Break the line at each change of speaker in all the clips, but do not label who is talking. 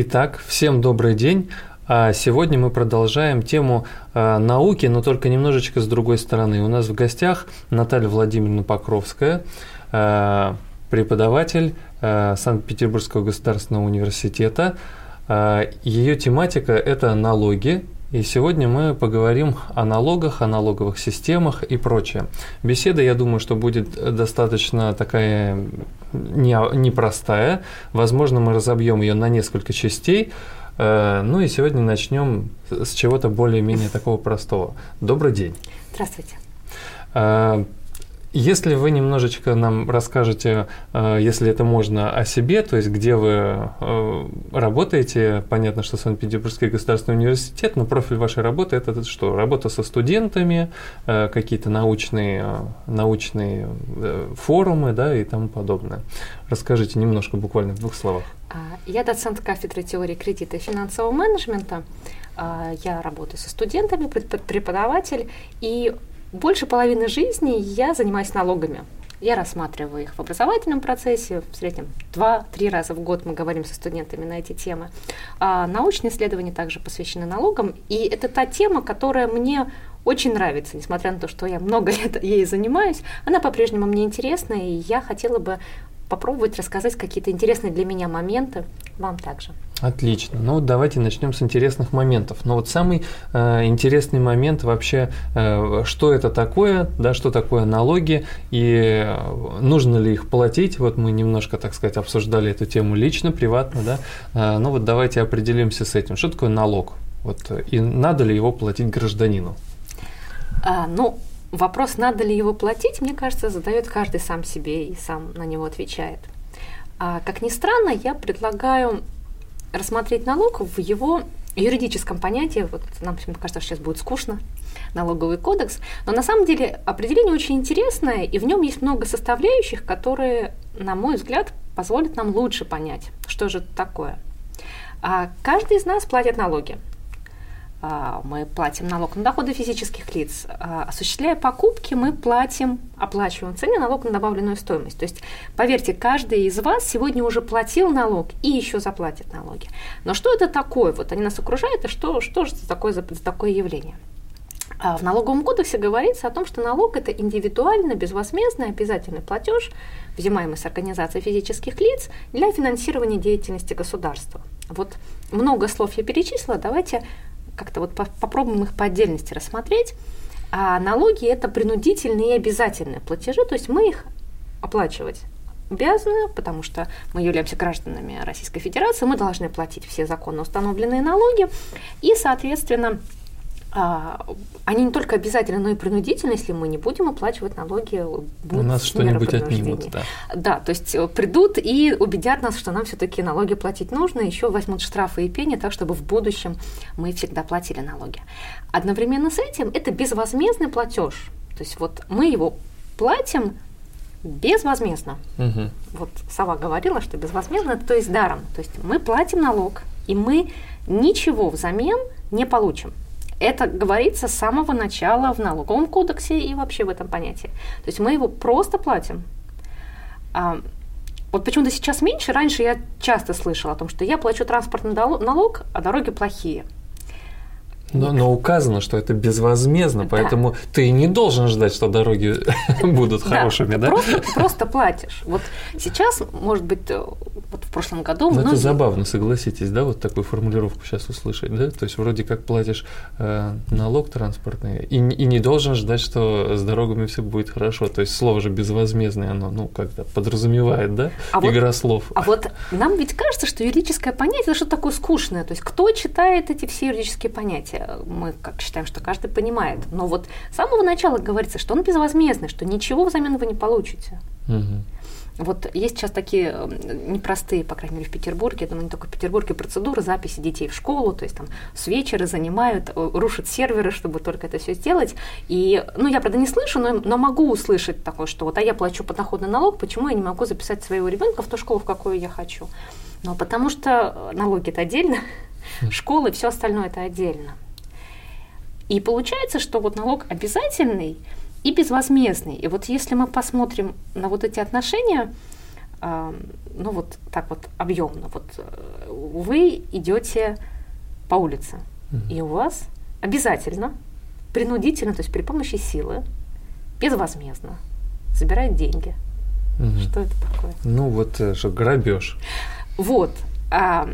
Итак, всем добрый день. А сегодня мы продолжаем тему э, науки, но только немножечко с другой стороны. У нас в гостях Наталья Владимировна Покровская, э, преподаватель Санкт-Петербургского государственного университета. Ее тематика – это налоги, и сегодня мы поговорим о налогах, о налоговых системах и прочее. Беседа, я думаю, что будет достаточно такая непростая. Возможно, мы разобьем ее на несколько частей. Э, ну и сегодня начнем с чего-то более-менее такого простого. Добрый день.
Здравствуйте.
Э, если вы немножечко нам расскажете, э, если это можно, о себе, то есть где вы работаете, понятно, что Санкт-Петербургский государственный университет, но профиль вашей работы это, что? Работа со студентами, какие-то научные, научные форумы да, и тому подобное. Расскажите немножко буквально в двух словах.
А, я доцент кафедры теории кредита и финансового менеджмента. А, я работаю со студентами, преподаватель, и больше половины жизни я занимаюсь налогами. Я рассматриваю их в образовательном процессе, в среднем 2-3 раза в год мы говорим со студентами на эти темы. А научные исследования также посвящены налогам, и это та тема, которая мне очень нравится, несмотря на то, что я много лет ей занимаюсь, она по-прежнему мне интересна, и я хотела бы попробовать рассказать какие-то интересные для меня моменты вам также.
Отлично. Ну, давайте начнем с интересных моментов. Но вот самый э, интересный момент вообще, э, что это такое, да, что такое налоги и э, нужно ли их платить. Вот мы немножко, так сказать, обсуждали эту тему лично, приватно, да. Э, ну вот давайте определимся с этим. Что такое налог? Вот э, и надо ли его платить гражданину?
А, ну, Вопрос, надо ли его платить, мне кажется, задает каждый сам себе и сам на него отвечает. А, как ни странно, я предлагаю рассмотреть налог в его юридическом понятии. Вот нам кажется, что сейчас будет скучно, налоговый кодекс. Но на самом деле определение очень интересное, и в нем есть много составляющих, которые, на мой взгляд, позволят нам лучше понять, что же это такое. А каждый из нас платит налоги. А, мы платим налог на доходы физических лиц. А, осуществляя покупки, мы платим, оплачиваем цене налог на добавленную стоимость. То есть, поверьте, каждый из вас сегодня уже платил налог и еще заплатит налоги. Но что это такое? Вот они нас окружают, и что, что же это такое за, за такое явление? А, в налоговом кодексе говорится о том, что налог – это индивидуально безвозмездный обязательный платеж, взимаемый с организации физических лиц для финансирования деятельности государства. Вот много слов я перечислила, давайте как-то вот попробуем их по отдельности рассмотреть. А налоги – это принудительные и обязательные платежи, то есть мы их оплачивать обязаны, потому что мы являемся гражданами Российской Федерации, мы должны платить все законно установленные налоги, и, соответственно, они не только обязательны, но и принудительны, если мы не будем оплачивать налоги.
У нас что-нибудь отнимут, да.
Да, то есть э, придут и убедят нас, что нам все-таки налоги платить нужно, еще возьмут штрафы и пени, так чтобы в будущем мы всегда платили налоги. Одновременно с этим это безвозмездный платеж. То есть вот мы его платим безвозмездно. Угу. Вот Сова говорила, что безвозмездно, то есть даром. То есть мы платим налог, и мы ничего взамен не получим. Это говорится с самого начала в налоговом кодексе и вообще в этом понятии. То есть мы его просто платим. А, вот почему-то сейчас меньше. Раньше я часто слышала о том, что я плачу транспортный налог, а дороги плохие.
Но, но указано, что это безвозмездно, да. поэтому ты не должен ждать, что дороги будут хорошими, да?
Просто, просто платишь. Вот сейчас, может быть, э, вот в прошлом году...
Но многие... это забавно, согласитесь, да, вот такую формулировку сейчас услышать, да? То есть вроде как платишь э, налог транспортный и, и не должен ждать, что с дорогами все будет хорошо. То есть слово же безвозмездное, оно, ну, как-то подразумевает, да, а игра
вот,
слов.
А вот нам ведь кажется, что юридическое понятие – это что-то такое скучное. То есть кто читает эти все юридические понятия? Мы как считаем, что каждый понимает. Но вот с самого начала говорится, что он безвозмездный, что ничего взамен вы не получите. Угу. Вот есть сейчас такие непростые, по крайней мере, в Петербурге, я думаю, не только в Петербурге, процедуры записи детей в школу, то есть там с вечера занимают, э, рушат серверы, чтобы только это все сделать. И, ну, я, правда, не слышу, но, но могу услышать такое, что вот, а я плачу подоходный налог, почему я не могу записать своего ребенка в ту школу, в какую я хочу? Ну, потому что налоги это отдельно, школы, все остальное это отдельно. И получается, что вот налог обязательный и безвозмездный. И вот если мы посмотрим на вот эти отношения, ну вот так вот объемно. Вот э, вы идете по улице, mm-hmm. и у вас обязательно, принудительно, то есть при помощи силы, безвозмездно забирает деньги.
Mm-hmm.
Что это такое?
Ну вот э, что грабеж.
Вот. А,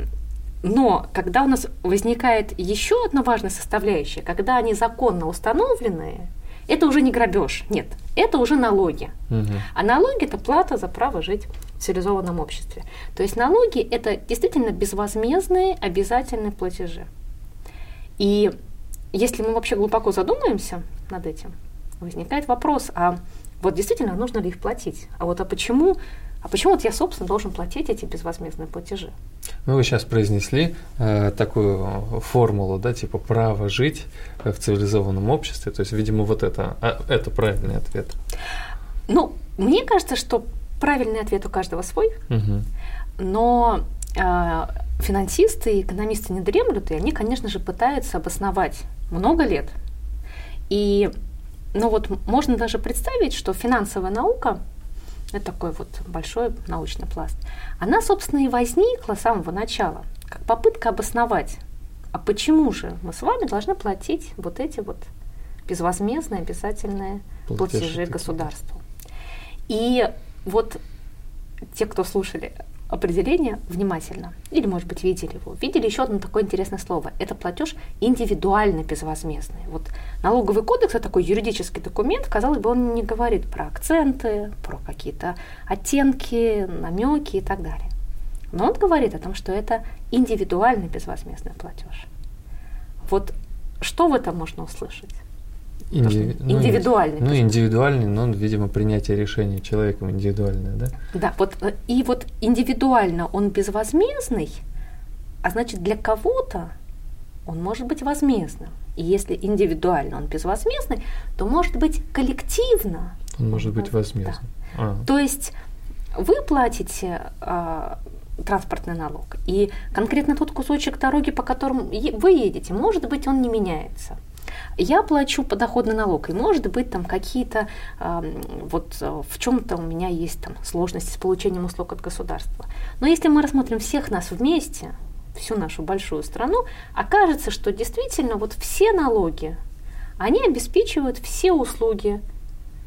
но когда у нас возникает еще одна важная составляющая, когда они законно установленные, это уже не грабеж, нет, это уже налоги.
Угу.
А налоги это плата за право жить в цивилизованном обществе. То есть налоги это действительно безвозмездные обязательные платежи. И если мы вообще глубоко задумаемся над этим, возникает вопрос, а вот действительно нужно ли их платить? А вот а почему а почему вот я, собственно, должен платить эти безвозмездные платежи?
Ну, вы сейчас произнесли э, такую формулу, да, типа право жить в цивилизованном обществе. То есть, видимо, вот это, а, это правильный ответ.
Ну, мне кажется, что правильный ответ у каждого свой,
угу.
но э, финансисты и экономисты не дремлют, и они, конечно же, пытаются обосновать много лет. И ну вот можно даже представить, что финансовая наука это такой вот большой научный пласт, она, собственно, и возникла с самого начала, как попытка обосновать, а почему же мы с вами должны платить вот эти вот безвозмездные обязательные платежи, платежи государству. И вот те, кто слушали определение внимательно, или, может быть, видели его, видели еще одно такое интересное слово. Это платеж индивидуально безвозмездный. Вот налоговый кодекс – это такой юридический документ, казалось бы, он не говорит про акценты, про какие-то оттенки, намеки и так далее. Но он говорит о том, что это индивидуальный безвозмездный платеж. Вот что в этом можно услышать?
Инди...
Ну, индивидуальный.
Ну, индивидуальный, но, видимо, принятие решения человеком индивидуальное, да?
Да, вот э, и вот индивидуально он безвозмездный, а значит для кого-то он может быть возмездным. И если индивидуально он безвозмездный, то может быть коллективно.
Он может быть возмездным.
Да. А. То есть вы платите а, транспортный налог, и конкретно тот кусочек дороги, по которому вы едете, может быть, он не меняется я плачу подоходный налог, и может быть там какие-то э, вот в чем-то у меня есть там сложности с получением услуг от государства. Но если мы рассмотрим всех нас вместе, всю нашу большую страну, окажется, что действительно вот все налоги, они обеспечивают все услуги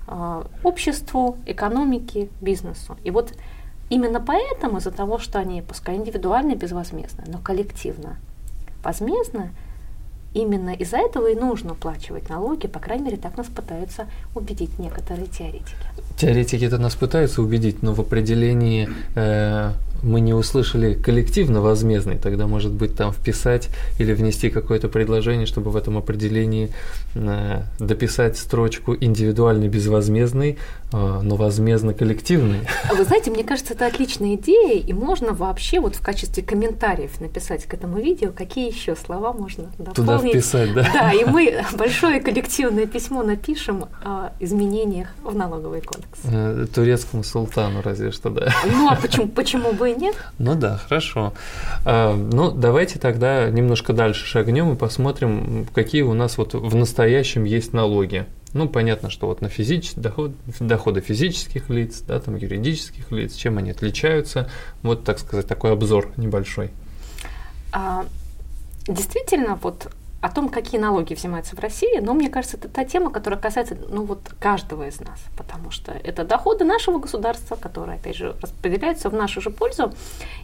э, обществу, экономике, бизнесу. И вот именно поэтому, из-за того, что они пускай индивидуально безвозмездно, но коллективно возмездно, именно из-за этого и нужно уплачивать налоги, по крайней мере, так нас пытаются убедить некоторые теоретики.
Теоретики это нас пытаются убедить, но в определении э, мы не услышали коллективно возмездный, тогда, может быть, там вписать или внести какое-то предложение, чтобы в этом определении э, дописать строчку индивидуальный безвозмездный, э, но возмездно коллективный.
А вы знаете, мне кажется, это отличная идея, и можно вообще вот в качестве комментариев написать к этому видео, какие еще слова можно дополнить.
Туда вписать, да?
Да, и мы большое коллективное письмо напишем о изменениях в налоговый кодекс.
Э, турецкому султану разве что, да.
Ну, а почему, почему бы и нет?
Ну да, хорошо. А, ну, давайте тогда немножко дальше шагнем и посмотрим, какие у нас вот в настоящем есть налоги. Ну, понятно, что вот на физич... доход... доходы физических лиц, да, там юридических лиц, чем они отличаются. Вот, так сказать, такой обзор небольшой.
А, действительно, вот о том, какие налоги взимаются в России, но мне кажется, это та тема, которая касается ну, вот, каждого из нас, потому что это доходы нашего государства, которые, опять же, распределяются в нашу же пользу.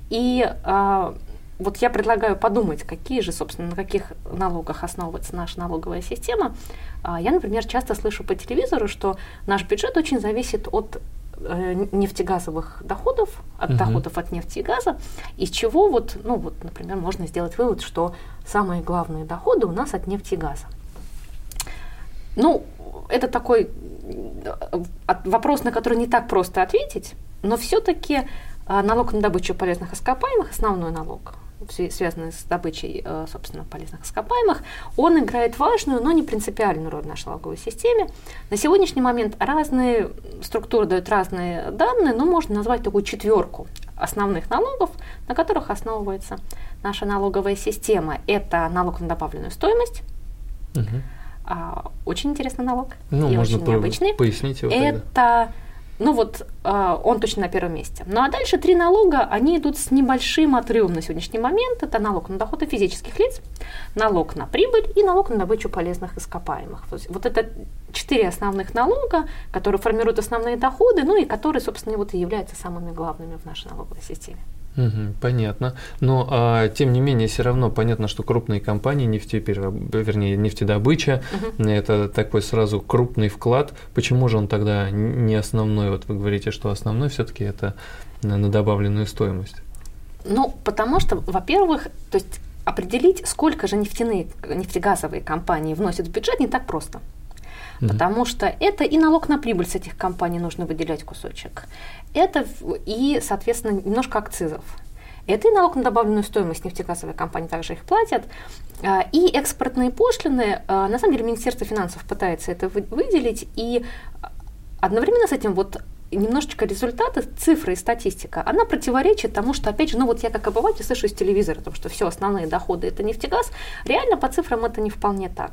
И э, вот я предлагаю подумать, какие же, собственно, на каких налогах основывается наша налоговая система. А, я, например, часто слышу по телевизору, что наш бюджет очень зависит от нефтегазовых доходов, от угу. доходов от нефти и газа, из чего вот, ну вот, например, можно сделать вывод, что самые главные доходы у нас от нефти и газа. Ну, это такой э, вопрос, на который не так просто ответить, но все-таки э, налог на добычу полезных ископаемых, основной налог, связанный с добычей, э, собственно, полезных ископаемых, он играет важную, но не принципиальную роль в нашей налоговой системе. На сегодняшний момент разные структуры дают разные данные, но можно назвать такую четверку основных налогов, на которых основывается наша налоговая система. Это налог на добавленную стоимость,
угу.
а, очень интересный налог
ну,
и
можно
очень необычный.
Пояснить его
Это ну вот э, он точно на первом месте. Ну а дальше три налога, они идут с небольшим отрывом на сегодняшний момент. Это налог на доходы физических лиц, налог на прибыль и налог на добычу полезных ископаемых. Вот это четыре основных налога, которые формируют основные доходы, ну и которые, собственно, вот и являются самыми главными в нашей налоговой системе.
Угу, понятно. Но а, тем не менее, все равно понятно, что крупные компании, нефтеперераб... вернее, нефтедобыча, угу. это такой сразу крупный вклад. Почему же он тогда не основной? Вот вы говорите, что основной все-таки это на добавленную стоимость.
Ну, потому что, во-первых, то есть определить, сколько же нефтяные, нефтегазовые компании вносят в бюджет, не так просто. Потому что это и налог на прибыль с этих компаний нужно выделять кусочек. Это и, соответственно, немножко акцизов. Это и налог на добавленную стоимость нефтегазовые компании также их платят. А, и экспортные пошлины, а, на самом деле Министерство финансов пытается это выделить, и одновременно с этим вот немножечко результаты, цифры и статистика, она противоречит тому, что, опять же, ну вот я как обыватель слышу из телевизора, о том, что все основные доходы это нефтегаз, реально по цифрам это не вполне так.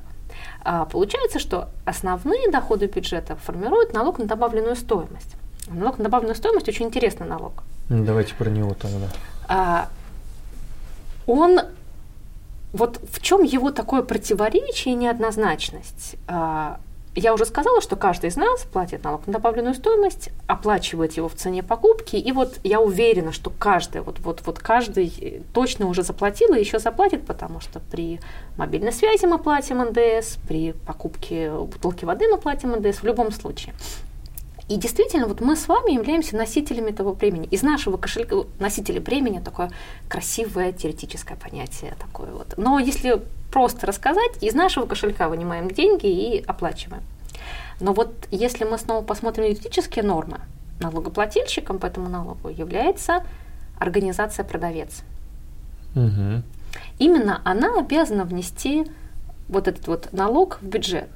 А получается, что основные доходы бюджета формируют налог на добавленную стоимость. Налог на добавленную стоимость очень интересный налог.
Ну, давайте про него тогда. А,
он вот в чем его такое противоречие и неоднозначность? А, я уже сказала, что каждый из нас платит налог на добавленную стоимость, оплачивает его в цене покупки, и вот я уверена, что каждый, вот, вот, вот каждый точно уже заплатил и еще заплатит, потому что при мобильной связи мы платим НДС, при покупке бутылки воды мы платим НДС в любом случае. И действительно, вот мы с вами являемся носителями того времени. Из нашего кошелька носители времени такое красивое теоретическое понятие такое вот. Но если просто рассказать, из нашего кошелька вынимаем деньги и оплачиваем. Но вот если мы снова посмотрим юридические нормы, налогоплательщиком по этому налогу является организация продавец. Угу. Именно она обязана внести вот этот вот налог в бюджет.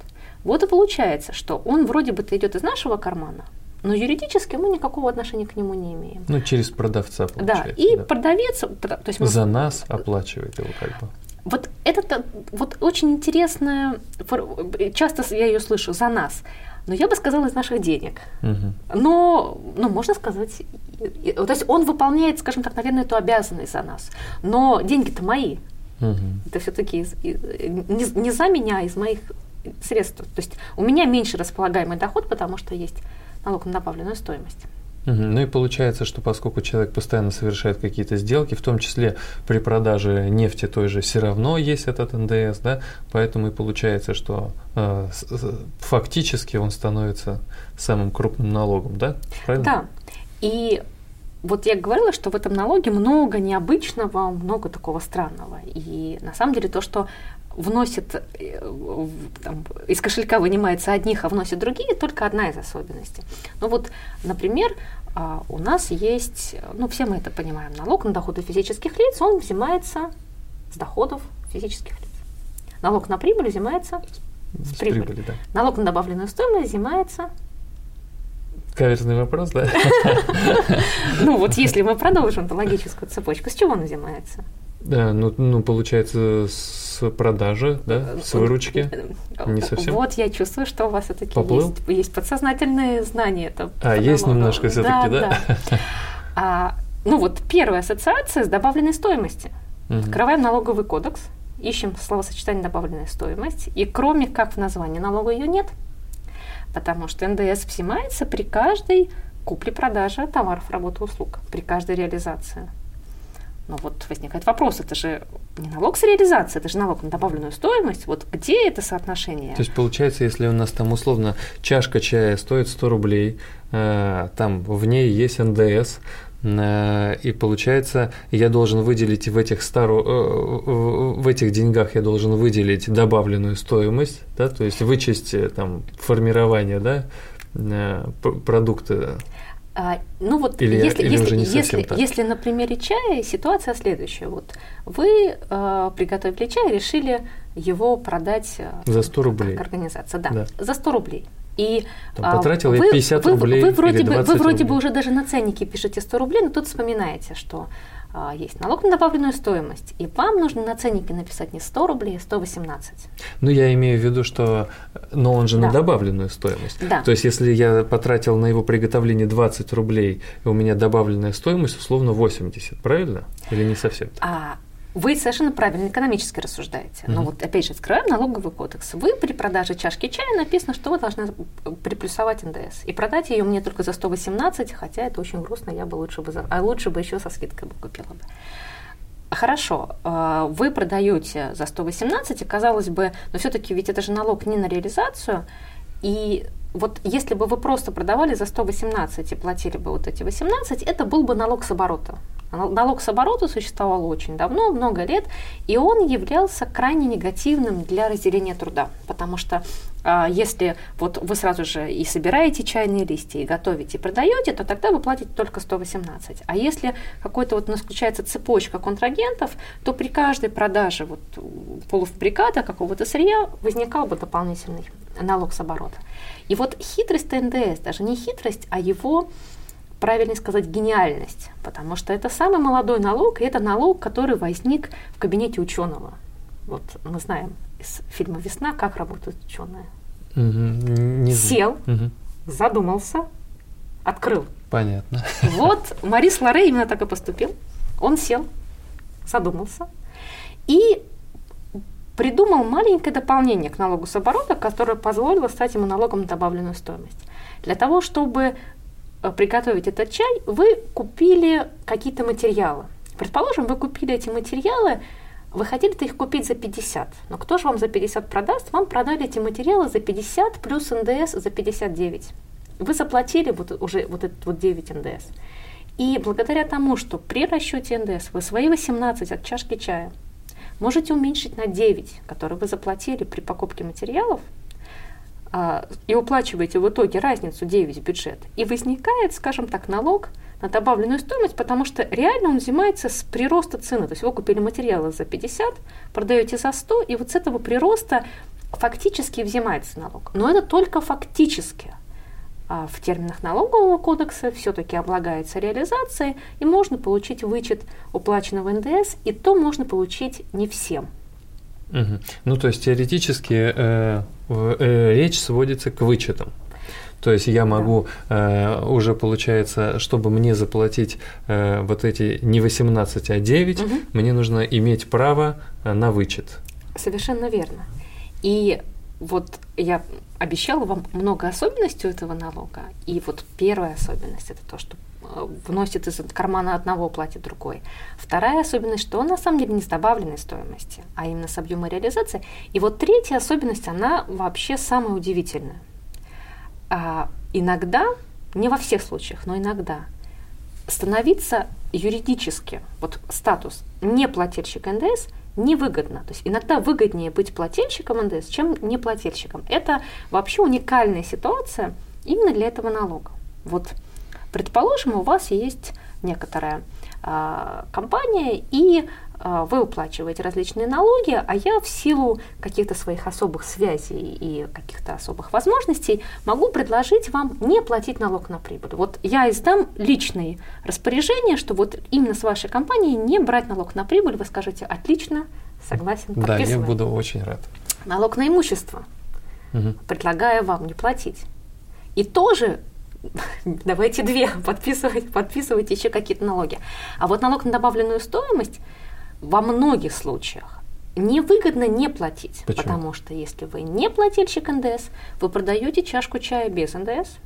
Вот и получается, что он вроде бы-то идет из нашего кармана, но юридически мы никакого отношения к нему не имеем.
Ну, через продавца получается.
Да, и да. продавец... То
есть мы... За нас оплачивает его как бы.
Вот это вот очень интересная, часто я ее слышу, за нас. Но я бы сказала из наших денег. Угу. Но, ну, можно сказать, то есть он выполняет, скажем так, наверное, эту обязанность за нас. Но деньги-то мои. Угу. Это все-таки не, не за меня, а из моих средств. То есть у меня меньше располагаемый доход, потому что есть налог на добавленную стоимость.
Угу. Ну и получается, что поскольку человек постоянно совершает какие-то сделки, в том числе при продаже нефти той же, все равно есть этот НДС, да, поэтому и получается, что э, фактически он становится самым крупным налогом, да?
Правильно? Да. И вот я говорила, что в этом налоге много необычного, много такого странного. И на самом деле то, что вносит, э, там, из кошелька вынимается одних, а вносит другие, только одна из особенностей. Ну вот, например, а, у нас есть, ну все мы это понимаем, налог на доходы физических лиц, он взимается с доходов физических лиц. Налог на прибыль взимается с, с прибыли. прибыли да. Налог на добавленную стоимость взимается
Каверзный вопрос, да?
Ну вот если мы продолжим логическую цепочку, с чего он взимается?
Да, ну, ну получается с продажи, да, с выручки. Не совсем.
Вот я чувствую, что у вас все-таки есть, есть подсознательные знания. Это
а, есть немножко все-таки, да? да?
да. А, ну вот первая ассоциация с добавленной стоимости. Угу. Открываем налоговый кодекс, ищем словосочетание добавленная стоимость, и кроме как в названии налога ее нет, потому что НДС взимается при каждой купле-продаже товаров, работ и услуг, при каждой реализации. Но вот возникает вопрос, это же не налог с реализации, это же налог на добавленную стоимость. Вот где это соотношение?
То есть получается, если у нас там условно чашка чая стоит 100 рублей, э, там в ней есть НДС, э, и получается, я должен выделить в этих, стару, э, в этих деньгах я должен выделить добавленную стоимость, да, то есть вычесть там формирование да, продукта
а, ну вот, или, если, или если, если, так? если на примере чая ситуация следующая. Вот вы э, приготовили чай, решили его продать
за 100 рублей.
Как организация, да, да, за 100 рублей. И
Там потратил вы, я 50
вы,
рублей
вы, вы вроде
или 20
бы, Вы вроде
рублей.
бы уже даже на ценнике пишете 100 рублей, но тут вспоминаете, что а, есть налог на добавленную стоимость, и вам нужно на ценнике написать не 100 рублей, а 118.
Ну, я имею в виду, что... Но он же
Да.
на добавленную стоимость.
Да.
То есть, если я потратил на его приготовление 20 рублей, и у меня добавленная стоимость условно 80, правильно? Или не совсем? так?
А вы совершенно правильно экономически рассуждаете. Но
Мгм.
вот опять же, открываем налоговый кодекс. Вы при продаже чашки чая написано, что вы должны приплюсовать НДС. И продать ее мне только за 118, хотя это очень грустно, я бы лучше бы, за- а лучше бы еще со скидкой бы купила бы. Хорошо, э, вы продаете за 118, и казалось бы, но все-таки ведь это же налог не на реализацию, и вот если бы вы просто продавали за 118 и платили бы вот эти 18, это был бы налог с оборота. Нал- Налог с оборота существовал очень давно, много лет, и он являлся крайне негативным для разделения труда, потому что а, если вот вы сразу же и собираете чайные листья, и готовите, и продаете, то тогда вы платите только 118. А если какой-то вот у нас включается цепочка контрагентов, то при каждой продаже вот полуфабриката какого-то сырья возникал бы дополнительный налог с оборота. И вот хитрость НДС, даже не хитрость, а его правильно сказать, гениальность, потому что это самый молодой налог, и это налог, который возник в кабинете ученого. Вот мы знаем из фильма «Весна», как работают ученые.
Мгм, не.
Сел,
Мгм,
задумался, открыл.
Понятно.
Вот Марис Лоре именно так и поступил. Он сел, задумался и придумал маленькое дополнение к налогу с оборота, которое позволило стать ему налогом на добавленную стоимость. Для того, чтобы э, приготовить этот чай, вы купили какие-то материалы. Предположим, вы купили эти материалы, вы хотели их купить за 50, но кто же вам за 50 продаст? Вам продали эти материалы за 50 плюс НДС за 59. Вы заплатили вот уже вот этот вот 9 НДС. И благодаря тому, что при расчете НДС вы свои 18 от чашки чая можете уменьшить на 9, которые вы заплатили при покупке материалов, а, и уплачиваете в итоге разницу 9 в бюджет, и возникает, скажем так, налог на добавленную стоимость, потому что реально он взимается с прироста цены. То есть вы купили материалы за 50, продаете за 100, и вот с этого прироста фактически взимается налог. Но это только фактически. А в терминах налогового кодекса все-таки облагается реализация, и можно получить вычет уплаченного НДС, и то можно получить не всем.
Мгм. Ну, то есть теоретически э, э, речь сводится к вычетам. То есть я могу э, уже, получается, чтобы мне заплатить э, вот эти не 18, а 9,
Мгм.
мне нужно иметь право э, на вычет.
Совершенно верно. И вот я обещала вам много особенностей у этого налога. И вот первая особенность это то, что э, вносит из кармана одного, платит другой. Вторая особенность, что он на самом деле не с добавленной стоимости, а именно с объема реализации. И вот третья особенность, она вообще самая удивительная. А, иногда, не во всех случаях, но иногда, становиться юридически, вот статус неплательщик НДС невыгодно. То есть иногда выгоднее быть плательщиком НДС, чем неплательщиком. Это вообще уникальная ситуация именно для этого налога. Вот предположим, у вас есть некоторая а, компания, и вы уплачиваете различные налоги, а я в силу каких-то своих особых связей и каких-то особых возможностей могу предложить вам не платить налог на прибыль. Вот я издам личное распоряжение, что вот именно с вашей компанией не брать налог на прибыль. Вы скажете, отлично, согласен,
Да, я буду очень рад.
Налог на имущество
Мгм.
предлагаю вам не платить. И тоже давайте две, подписывайте, подписывайте еще какие-то налоги. А вот налог на добавленную стоимость во многих случаях невыгодно не платить.
Почему?
Потому что если вы не плательщик НДС, вы продаете чашку чая без НДС,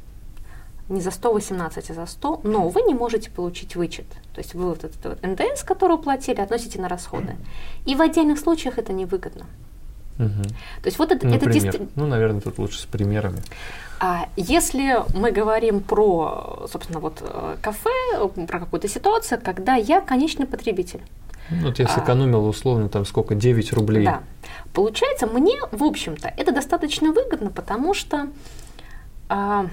не за 118, а за 100, но вы не можете получить вычет. То есть вы вот этот вот НДС, который уплатили, относите на расходы. И в отдельных случаях это невыгодно.
Мгм.
То есть вот это,
Ну,
это действительно...
Ну, наверное, тут лучше с примерами.
А если мы говорим про, собственно, вот э, кафе, про какую-то ситуацию, когда я конечный потребитель,
Ну, Вот я
А.
сэкономил условно там сколько, 9 рублей.
да, получается, мне, в общем-то, это достаточно выгодно, потому что, а,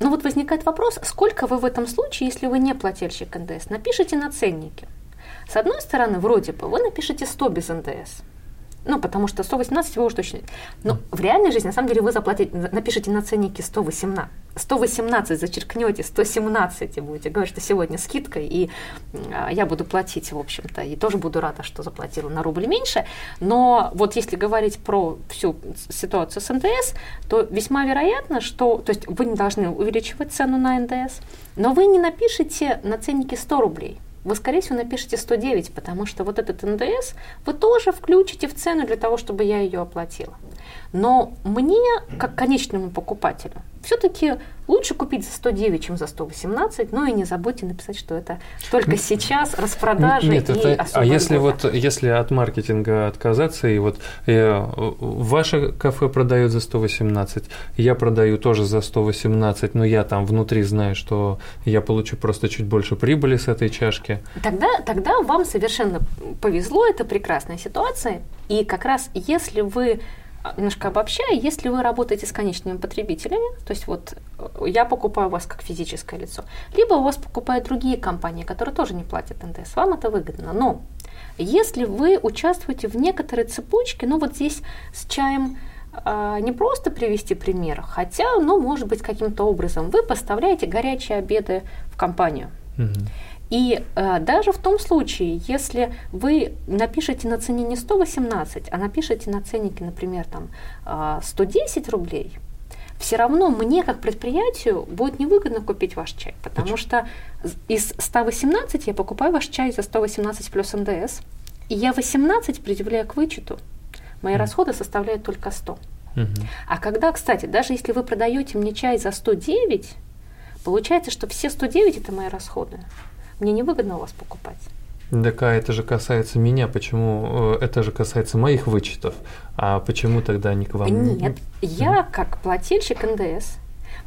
ну вот возникает вопрос, сколько вы в этом случае, если вы не плательщик НДС, напишите на ценнике. С одной стороны, вроде бы, вы напишете 100 без НДС. Ну, потому что 118 вы уже точно... Но mm. в реальной жизни, на самом деле, вы заплатите, напишите на ценнике 118, 118 зачеркнете, 117 и будете говорить, что сегодня скидка, и а, я буду платить, в общем-то, и тоже буду рада, что заплатила на рубль меньше. Но вот если говорить про всю ситуацию с НДС, то весьма вероятно, что... То есть вы не должны увеличивать цену на НДС, но вы не напишите на ценнике 100 рублей – вы, скорее всего, напишите 109, потому что вот этот НДС вы тоже включите в цену для того, чтобы я ее оплатила. Но мне, как конечному покупателю, все-таки лучше купить за 109, чем за 118, ну и не забудьте написать, что это только сейчас распродажи
Нет,
и
это, А если вот если от маркетинга отказаться, и вот э, ваше кафе продает за 118, я продаю тоже за 118, но я там внутри знаю, что я получу просто чуть больше прибыли с этой чашки.
Тогда, тогда вам совершенно повезло, это прекрасная ситуация, и как раз если вы немножко обобщая, если вы работаете с конечными потребителями, то есть вот э, я покупаю вас как физическое лицо, либо у вас покупают другие компании, которые тоже не платят НДС, вам это выгодно. Но если вы участвуете в некоторой цепочке, ну вот здесь с чаем э, не просто привести пример, хотя, ну, может быть, каким-то образом вы поставляете горячие обеды в компанию. Угу. И э, даже в том случае, если вы напишете на цене не 118, а напишете на ценнике, например, там, э, 110 рублей, все равно мне как предприятию будет невыгодно купить ваш чай, потому Почему? что из 118 я покупаю ваш чай за 118 плюс НДС, и я 18 предъявляю к вычету. Мои mm. расходы составляют только 100. Mm-hmm. А когда, кстати, даже если вы продаете мне чай за 109, получается, что все 109 это мои расходы мне невыгодно у вас покупать.
Так а это же касается меня, почему э, это же касается моих вычетов, а почему тогда не к вам?
Нет, я как плательщик НДС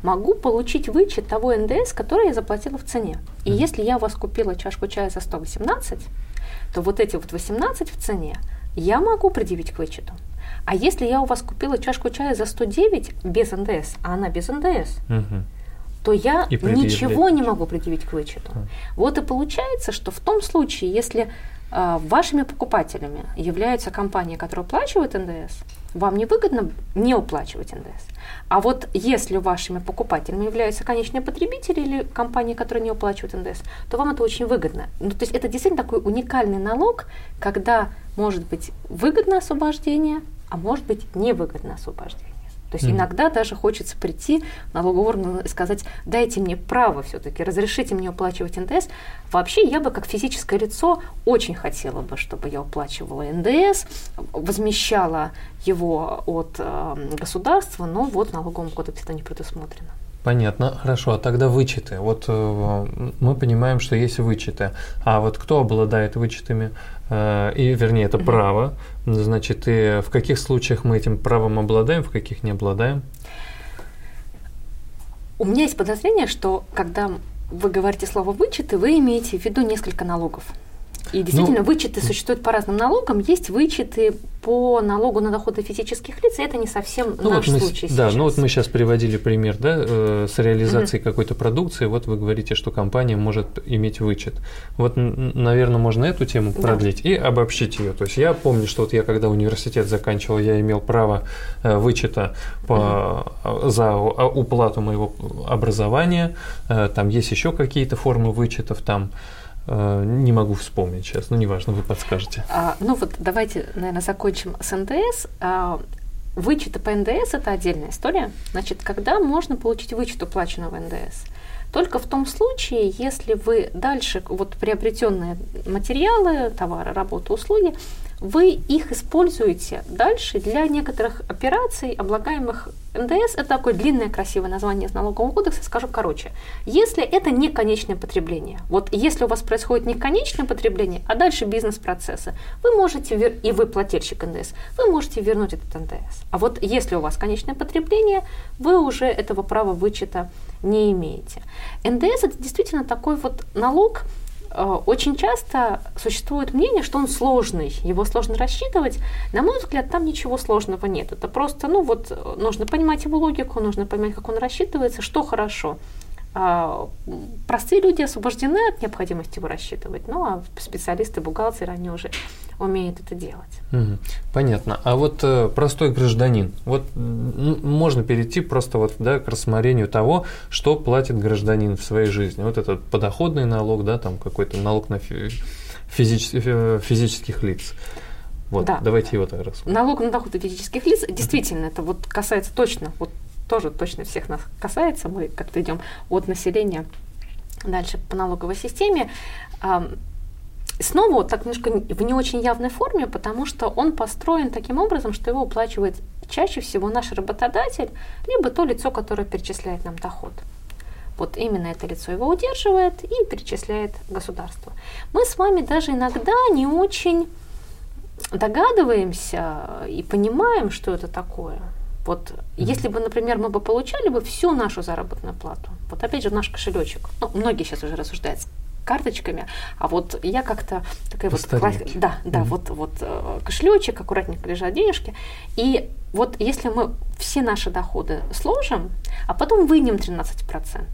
могу получить вычет того НДС, который я заплатила в цене. И mm. если я у вас купила чашку чая за 118, то вот эти вот 18 в цене я могу предъявить к вычету. А если я у вас купила чашку чая за 109 без НДС, а она без НДС, mm-hmm то я ничего не могу предъявить к вычету. А. Вот и получается, что в том случае, если э, вашими покупателями являются компании, которые оплачивают НДС, вам невыгодно не уплачивать НДС. А вот если вашими покупателями являются конечные потребители или компании, которые не уплачивают НДС, то вам это очень выгодно. Ну, то есть это действительно такой уникальный налог, когда может быть выгодное освобождение, а может быть невыгодное освобождение. То есть mm. иногда даже хочется прийти в налоговый орган и сказать, дайте мне право все-таки, разрешите мне уплачивать НДС. Вообще я бы как физическое лицо очень хотела бы, чтобы я уплачивала НДС, возмещала его от э, государства, но вот в налоговом кодексе это не предусмотрено.
Понятно, хорошо. А тогда вычеты. Вот э, мы понимаем, что есть вычеты. А вот кто обладает вычетами? Э, и, вернее, это право. Значит, и в каких случаях мы этим правом обладаем, в каких не обладаем?
У меня есть подозрение, что когда вы говорите слово вычеты, вы имеете в виду несколько налогов. И действительно, ну, вычеты существуют по разным налогам. Есть вычеты по налогу на доходы физических лиц, и это не совсем ну, наш
вот мы,
случай
Да, сейчас. ну вот мы сейчас приводили пример, да, э, с реализацией угу. какой-то продукции, вот вы говорите, что компания может иметь вычет. Вот, наверное, можно эту тему да. продлить и обобщить ее. То есть я помню, что вот я когда университет заканчивал, я имел право э, вычета по, угу. за уплату моего образования, э, там есть еще какие-то формы вычетов, там не могу вспомнить сейчас, но неважно, вы подскажете.
А, ну вот давайте, наверное, закончим с НДС. А, вычеты по НДС – это отдельная история. Значит, когда можно получить вычет уплаченного НДС? Только в том случае, если вы дальше вот приобретенные материалы, товары, работы, услуги вы их используете дальше для некоторых операций, облагаемых НДС. Это такое длинное красивое название из налогового кодекса, скажу короче. Если это не конечное потребление, вот если у вас происходит не конечное потребление, а дальше бизнес-процессы, вы можете, и вы плательщик НДС, вы можете вернуть этот НДС. А вот если у вас конечное потребление, вы уже этого права вычета не имеете. НДС это действительно такой вот налог, очень часто существует мнение, что он сложный, его сложно рассчитывать. На мой взгляд, там ничего сложного нет. Это просто, ну вот, нужно понимать его логику, нужно понимать, как он рассчитывается, что хорошо. А, простые люди освобождены от необходимости его рассчитывать, ну а специалисты, бухгалтеры, они уже умеют это делать.
Угу. Понятно. А вот э, простой гражданин, вот можно перейти просто вот да, к рассмотрению того, что платит гражданин в своей жизни. Вот этот подоходный налог, да, там какой-то налог на физических, э, физических лиц. Вот, да. давайте его так рассмотрим.
Налог на доход физических лиц, действительно, это вот касается точно, вот тоже точно всех нас касается, мы как-то идем от населения дальше по налоговой системе. Снова так немножко в не очень явной форме, потому что он построен таким образом, что его уплачивает чаще всего наш работодатель, либо то лицо, которое перечисляет нам доход. Вот именно это лицо его удерживает и перечисляет государство. Мы с вами даже иногда не очень догадываемся и понимаем, что это такое. Вот если бы, например, мы бы получали бы всю нашу заработную плату, вот опять же наш кошелечек, ну, многие сейчас уже рассуждают с карточками, а вот я как-то такая вот, класс... да, да, mm-hmm. вот, вот э, кошелечек, аккуратненько лежат денежки, и вот если мы все наши доходы сложим, а потом вынем 13%,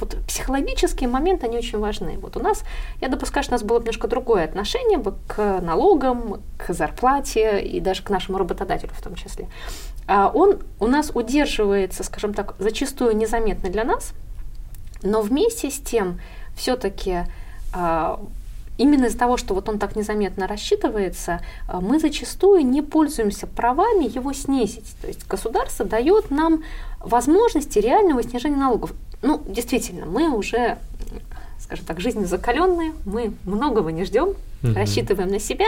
вот психологические моменты, они очень важны. Вот у нас, я допускаю, что у нас было немножко другое отношение бы к налогам, к зарплате и даже к нашему работодателю в том числе. А он у нас удерживается, скажем так, зачастую незаметно для нас, но вместе с тем все-таки а, именно из-за того, что вот он так незаметно рассчитывается, а, мы зачастую не пользуемся правами его снизить. То есть государство дает нам возможности реального снижения налогов. Ну, действительно, мы уже, скажем так, жизнь закаленные, мы многого не ждем, угу. рассчитываем на себя,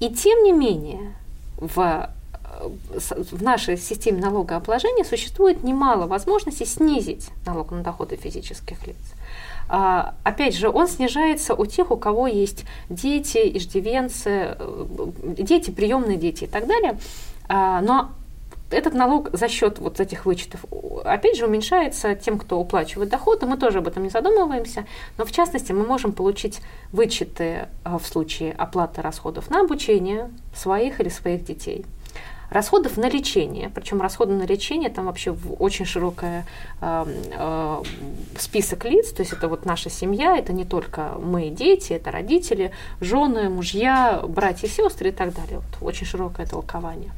и тем не менее в в нашей системе налогообложения существует немало возможностей снизить налог на доходы физических лиц. А, опять же, он снижается у тех, у кого есть дети, иждивенцы, э, дети, приемные дети и так далее. А, но этот налог за счет вот этих вычетов, опять же, уменьшается тем, кто уплачивает доходы. Мы тоже об этом не задумываемся. Но в частности, мы можем получить вычеты а, в случае оплаты расходов на обучение своих или своих детей – расходов на лечение. Причем расходы на лечение там вообще очень широкий э, э, список лиц. То есть это вот наша семья, это не только мы, дети, это родители, жены, мужья, братья, сестры и так далее. Вот очень широкое толкование.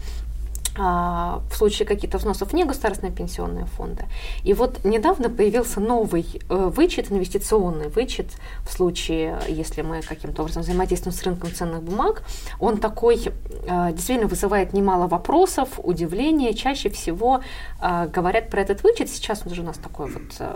А, в случае каких-то взносов в негосударственные пенсионные фонды. И вот недавно появился новый э, вычет, инвестиционный вычет в случае, если мы каким-то образом взаимодействуем с рынком ценных бумаг. Он такой э, действительно вызывает немало вопросов, удивления. Чаще всего э, говорят про этот вычет. Сейчас уже у нас такое вот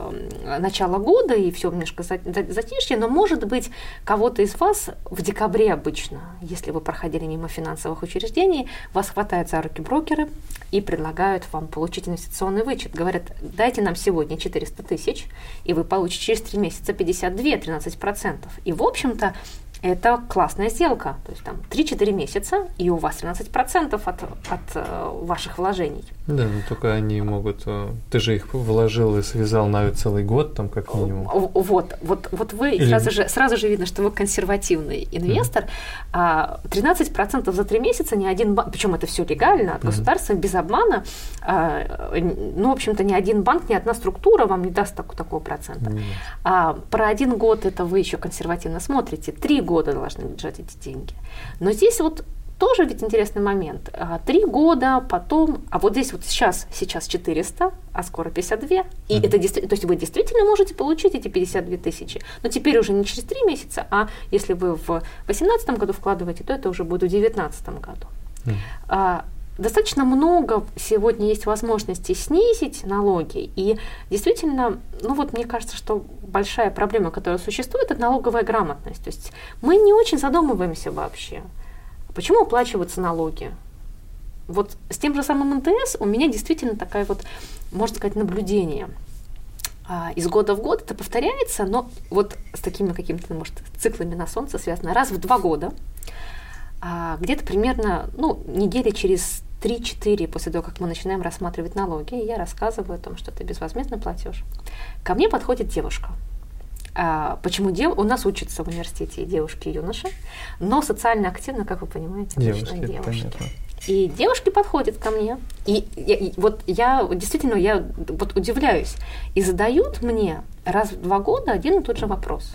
начало года, и все немножко затишье, но может быть кого-то из вас в декабре обычно, если вы проходили мимо финансовых учреждений, вас хватает за руки брокер, брокеры и предлагают вам получить инвестиционный вычет. Говорят, дайте нам сегодня 400 тысяч, и вы получите через 3 месяца 52, 13%. И, в общем-то, это классная сделка. То есть там 3-4 месяца, и у вас 13% от, от э, ваших вложений.
Да, но только они могут... Э, ты же их вложил и связал на целый год, там как минимум.
Вот, вот, вот вы Или... сразу, же, сразу же видно, что вы консервативный инвестор. Mm. 13% за 3 месяца ни один банк, причем это все легально, от государства, mm. без обмана, а, ну, в общем-то, ни один банк, ни одна структура вам не даст так, такого процента. Mm. А, про один год это вы еще консервативно смотрите. Три года должны лежать эти деньги. Но здесь вот тоже ведь интересный момент. А, три года, потом, а вот здесь вот сейчас, сейчас 400, а скоро 52. И mm-hmm. это действительно, то есть вы действительно можете получить эти 52 тысячи. Но теперь уже не через три месяца, а если вы в 2018 году вкладываете, то это уже будет в 2019 году. Mm-hmm. Достаточно много сегодня есть возможностей снизить налоги. И действительно, ну вот мне кажется, что большая проблема, которая существует, это налоговая грамотность. То есть мы не очень задумываемся вообще. Почему оплачиваются налоги? Вот с тем же самым НТС у меня действительно такая вот, можно сказать, наблюдение. А, из года в год это повторяется, но вот с такими какими-то, может, циклами на солнце связано раз в два года. А, где-то примерно, ну, недели через 3-4 после того, как мы начинаем рассматривать налоги, я рассказываю о том, что это безвозмездный платеж. Ко мне подходит девушка – а, почему дев... у нас учатся в университете девушки и юноши, но социально активно, как вы понимаете, девушки. девушки. И девушки подходят ко мне, и, я, и вот я действительно я вот удивляюсь, и задают мне раз в два года один и тот же вопрос.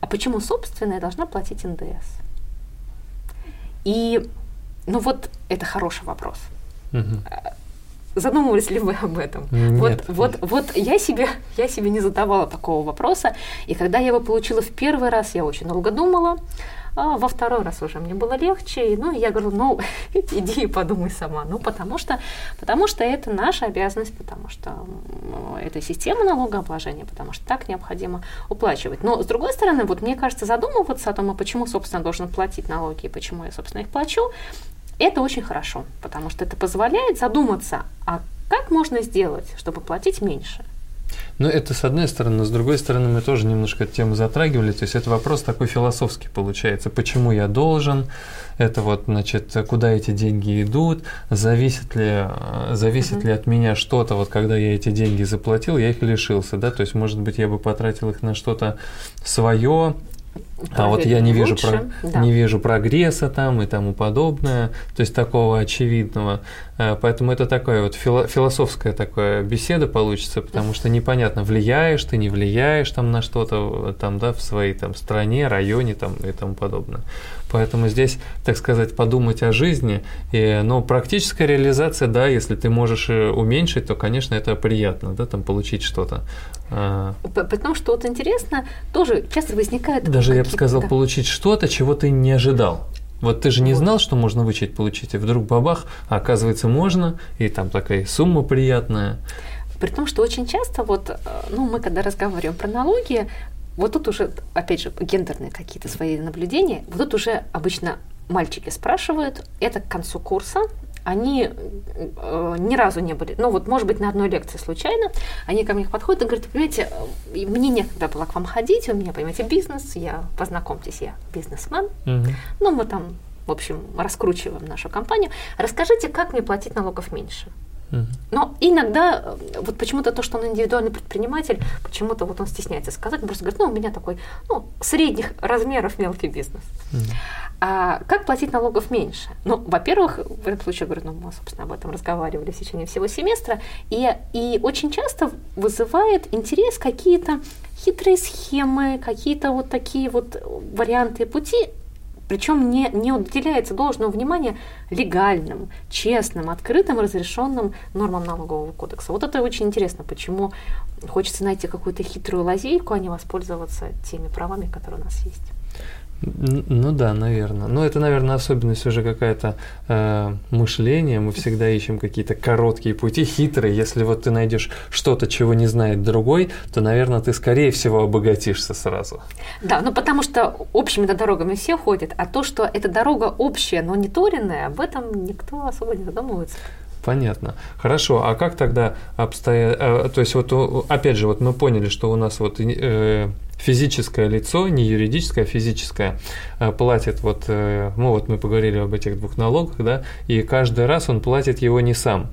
А почему собственная должна платить НДС? И, ну вот, это хороший вопрос. Угу. Задумывались ли вы об этом?
Нет.
Вот, вот, вот я себе, я себе не задавала такого вопроса, и когда я его получила в первый раз, я очень долго думала, а во второй раз уже мне было легче, и, ну, я говорю, ну, иди и подумай сама, ну, потому что, потому что это наша обязанность, потому что это система налогообложения, потому что так необходимо уплачивать. Но, с другой стороны, вот мне кажется, задумываться о том, а почему, собственно, должен платить налоги и почему я, собственно, их плачу, это очень хорошо, потому что это позволяет задуматься, а как можно сделать, чтобы платить меньше.
Ну, это с одной стороны, но с другой стороны мы тоже немножко эту тему затрагивали. То есть это вопрос такой философский получается. Почему я должен? Это вот, значит, куда эти деньги идут? Зависит ли, зависит uh-huh. ли от меня что-то, вот когда я эти деньги заплатил, я их лишился, да? То есть, может быть, я бы потратил их на что-то свое, а вот я не вижу, про, да. не вижу прогресса там и тому подобное, то есть такого очевидного. Э, поэтому это такое вот фило, философская такая беседа получится, потому что непонятно, влияешь ты, не влияешь там на что-то там, да, в своей там стране, районе там и тому подобное. Поэтому здесь, так сказать, подумать о жизни. И, но практическая реализация, да, если ты можешь э, уменьшить, то, конечно, это приятно, да, там получить что-то.
А. Потому что вот интересно, тоже часто возникает...
Даже я бы сказал, да. получить что-то, чего ты не ожидал. Вот ты же не знал, что можно вычесть, получить, и вдруг бабах, а оказывается можно, и там такая сумма приятная.
При том, что очень часто вот, э, ну, мы когда разговариваем про налоги, вот тут уже, опять же, гендерные какие-то свои наблюдения, вот тут уже обычно мальчики спрашивают, это к концу курса, они э, ни разу не были, ну вот, может быть, на одной лекции случайно, они ко мне подходят и говорят, понимаете, э, мне некогда было к вам ходить, у меня, понимаете, бизнес, я, познакомьтесь, я бизнесмен, угу. ну мы там, в общем, раскручиваем нашу компанию, расскажите, как мне платить налогов меньше. Но иногда э, вот почему-то то, что он индивидуальный предприниматель, почему-то вот он стесняется сказать, просто говорит, ну, у меня такой, ну, средних размеров мелкий бизнес. Mm-hmm. А как платить налогов меньше? Ну, во-первых, в этом случае, я говорю, ну, мы, собственно, об этом разговаривали в течение всего семестра, и, и очень часто вызывает интерес какие-то хитрые схемы, какие-то вот такие вот варианты пути, причем не, не уделяется должного внимания легальным, честным, открытым, разрешенным нормам налогового кодекса. Вот это очень интересно, почему хочется найти какую-то хитрую лазейку, а не воспользоваться теми правами, которые у нас есть.
Ну да, наверное. Но это, наверное, особенность уже какая-то э, мышления. Мы всегда ищем какие-то короткие пути, хитрые. Если вот ты найдешь что-то, чего не знает другой, то, наверное, ты скорее всего обогатишься сразу.
Да, ну потому что общими дорогами все ходят, а то, что эта дорога общая, но не торенная, об этом никто особо не задумывается.
Понятно. Хорошо. А как тогда обстоят? Э, то есть вот опять же вот мы поняли, что у нас вот э, физическое лицо, не юридическое, а физическое, э, платит вот, э, ну вот мы поговорили об этих двух налогах, да, и каждый раз он платит его не сам.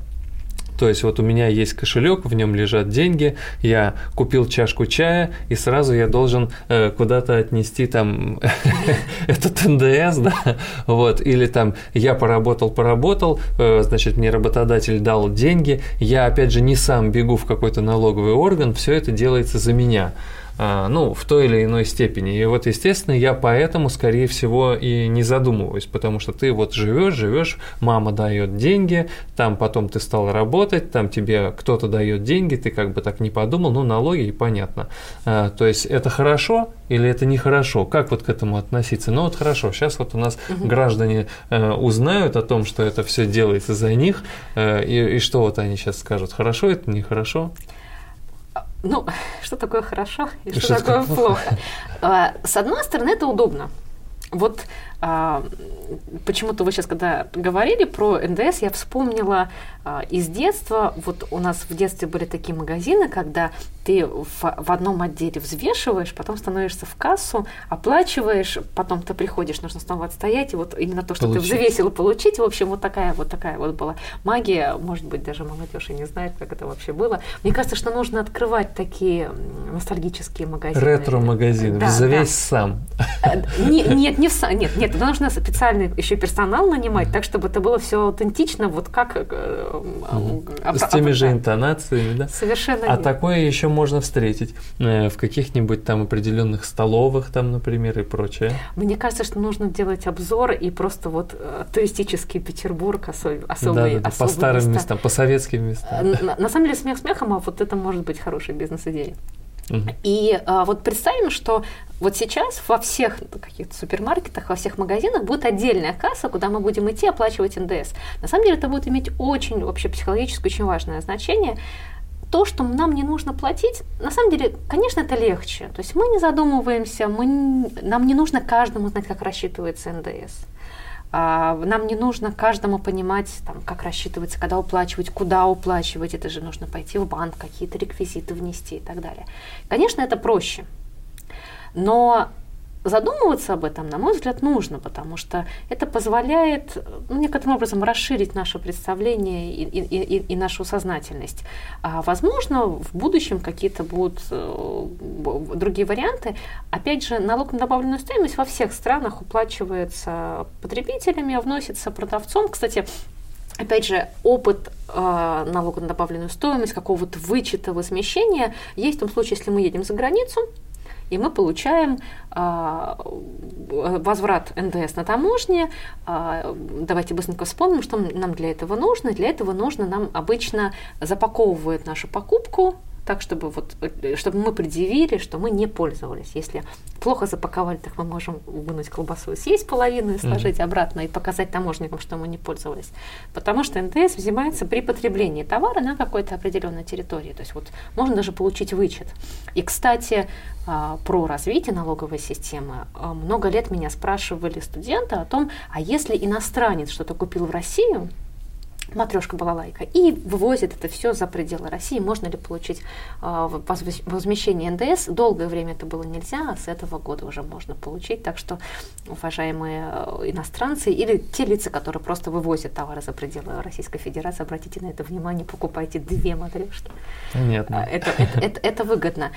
То есть вот у меня есть кошелек, в нем лежат деньги, я купил чашку чая, и сразу я должен э, куда-то отнести там этот НДС, да, вот, или там я поработал, поработал, э, значит, мне работодатель дал деньги, я опять же не сам бегу в какой-то налоговый орган, все это делается за меня. А, ну, в той или иной степени. И вот, естественно, я поэтому, скорее всего, и не задумываюсь, потому что ты вот живешь, живешь, мама дает деньги, там потом ты стал работать, там тебе кто-то дает деньги, ты как бы так не подумал, ну, налоги, и понятно. А, то есть это хорошо или это нехорошо? Как вот к этому относиться? Ну, вот хорошо, сейчас вот у нас угу. граждане э, узнают о том, что это все делается за них, э, и, и что вот они сейчас скажут, хорошо это, нехорошо?
Ну, что такое хорошо и что, что такое плохо? А, с одной стороны, это удобно. Вот а, почему-то вы сейчас, когда говорили про НДС, я вспомнила а, из детства, вот у нас в детстве были такие магазины, когда ты в, в одном отделе взвешиваешь, потом становишься в кассу, оплачиваешь, потом ты приходишь, нужно снова отстоять, и вот именно то, что получить. ты взвесил, получить, в общем, вот такая вот такая вот была магия, может быть, даже молодежь и не знает, как это вообще было. Мне кажется, что нужно открывать такие ностальгические магазины.
Ретро-магазины, да, взвесь да. сам.
Нет, нет, не в сам, нет, нет, Нет, нужно специальный еще персонал нанимать, так, чтобы это было все аутентично, вот как... Э,
С теми же интонациями, да?
Совершенно
А такое еще можно встретить в каких-нибудь там определенных столовых, там, например, и прочее.
Мне кажется, что нужно делать обзор и просто вот туристический Петербург, особый, особый,
да, да, по старым места. местам, по советским местам.
На, на самом деле смех смехом, а вот это может быть хорошей И а, вот представим, что вот сейчас во всех каких-то супермаркетах, во всех магазинах будет отдельная касса, куда мы будем идти оплачивать НДС. На самом деле это будет иметь очень вообще психологически очень важное значение. То, что нам не нужно платить, на самом деле, конечно, это легче. То есть мы не задумываемся, мы, нам не нужно каждому знать, как рассчитывается НДС. А, нам не нужно каждому понимать, там, как рассчитывается, когда уплачивать, куда уплачивать. Это же нужно пойти в банк, какие-то реквизиты внести и так далее. Конечно, это проще. Но задумываться об этом, на мой взгляд, нужно, потому что это позволяет ну, некоторым образом расширить наше представление и, и, и, и нашу сознательность. А, возможно, в будущем какие-то будут э, другие варианты. Опять же, налог на добавленную стоимость во всех странах уплачивается потребителями, а вносится продавцом. Кстати, Опять же, опыт э, налога на добавленную стоимость, какого-то вычета возмещения есть в том случае, если мы едем за границу, и мы получаем а, возврат НДС на таможне. А, давайте быстренько вспомним, что нам для этого нужно. Для этого нужно нам обычно запаковывают нашу покупку так, чтобы, вот, чтобы мы предъявили, что мы не пользовались. Если плохо запаковали, так мы можем вынуть колбасу и съесть половину и сложить mm-hmm. обратно и показать таможникам, что мы не пользовались. Потому что НДС взимается при потреблении товара на какой-то определенной территории. То есть вот можно даже получить вычет. И, кстати, а, про развитие налоговой системы. А, много лет меня спрашивали студенты о том, а если иностранец что-то купил в Россию, матрешка балалайка, и вывозит это все за пределы России. Можно ли получить э, возмещение НДС? Долгое время это было нельзя, а с этого года уже можно получить. Так что, уважаемые э, иностранцы или те лица, которые просто вывозят товары за пределы Российской Федерации, обратите на это внимание, покупайте две матрешки.
Понятно.
Это, это, это, это выгодно.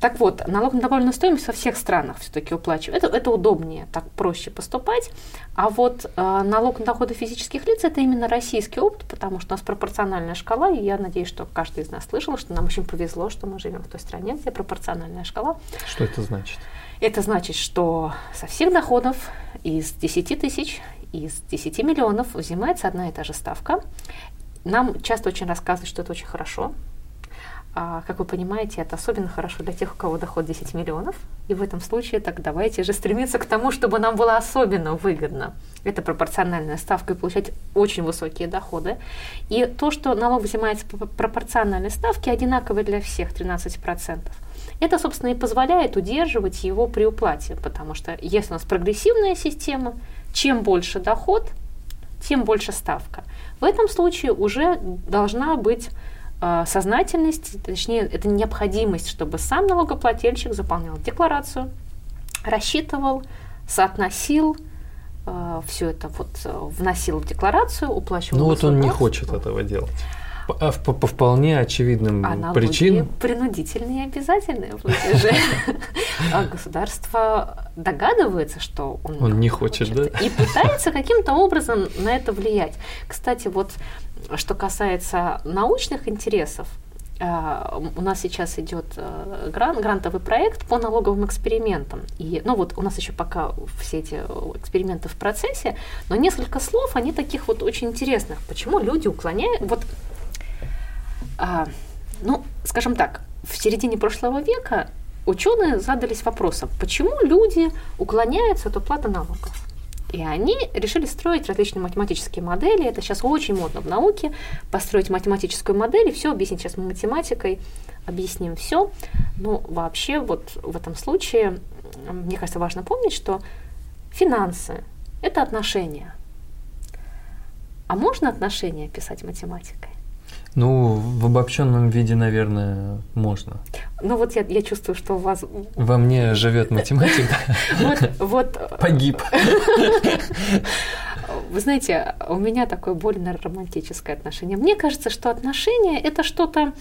Так вот, налог на добавленную стоимость во всех странах все-таки уплачивают. Это, это удобнее, так проще поступать. А вот э, налог на доходы физических лиц это именно российский опыт, потому что у нас пропорциональная шкала, и я надеюсь, что каждый из нас слышал, что нам очень повезло, что мы живем в той стране, где пропорциональная шкала.
Что это значит?
Это значит, что со всех доходов из 10 тысяч, из 10 миллионов взимается одна и та же ставка. Нам часто очень рассказывают, что это очень хорошо, а, как вы понимаете, это особенно хорошо для тех, у кого доход 10 миллионов. И в этом случае так давайте же стремиться к тому, чтобы нам было особенно выгодно. Это пропорциональная ставка и получать очень высокие доходы. И то, что налог взимается по пропорциональной ставке, одинаковый для всех 13%. Это, собственно, и позволяет удерживать его при уплате, потому что если у нас прогрессивная система, чем больше доход, тем больше ставка. В этом случае уже должна быть сознательность, точнее, это необходимость, чтобы сам налогоплательщик заполнял декларацию, рассчитывал, соотносил, а, все это вот э, вносил в декларацию, уплачивал.
Ну вот он не хочет этого делать. По, по, по вполне очевидным а причинам.
принудительные и обязательные платежи. А государство догадывается, что он,
он не хочет, хочет,
да? И пытается каким-то образом на это влиять. Кстати, вот что касается научных интересов, а, у нас сейчас идет э, грант, грантовый проект по налоговым экспериментам. И, ну вот у нас еще пока все эти эксперименты в процессе, но несколько слов, они таких вот очень интересных. Почему люди уклоняют... Вот, ну, скажем так, в середине прошлого века ученые задались вопросом, почему люди уклоняются от уплаты налогов. И они решили строить различные математические модели. Это сейчас очень модно в науке. Построить математическую модель и все объяснить сейчас математикой. Объясним все. Но вообще вот в этом случае, мне кажется, важно помнить, что финансы – это отношения. А можно отношения писать математикой?
Ну, в обобщенном виде, наверное, можно.
Ну вот я, я чувствую, что у вас...
Во мне живет математик.
Вот, вот...
Погиб.
Вы знаете, у меня такое больно романтическое отношение. Мне кажется, что отношения – это что-то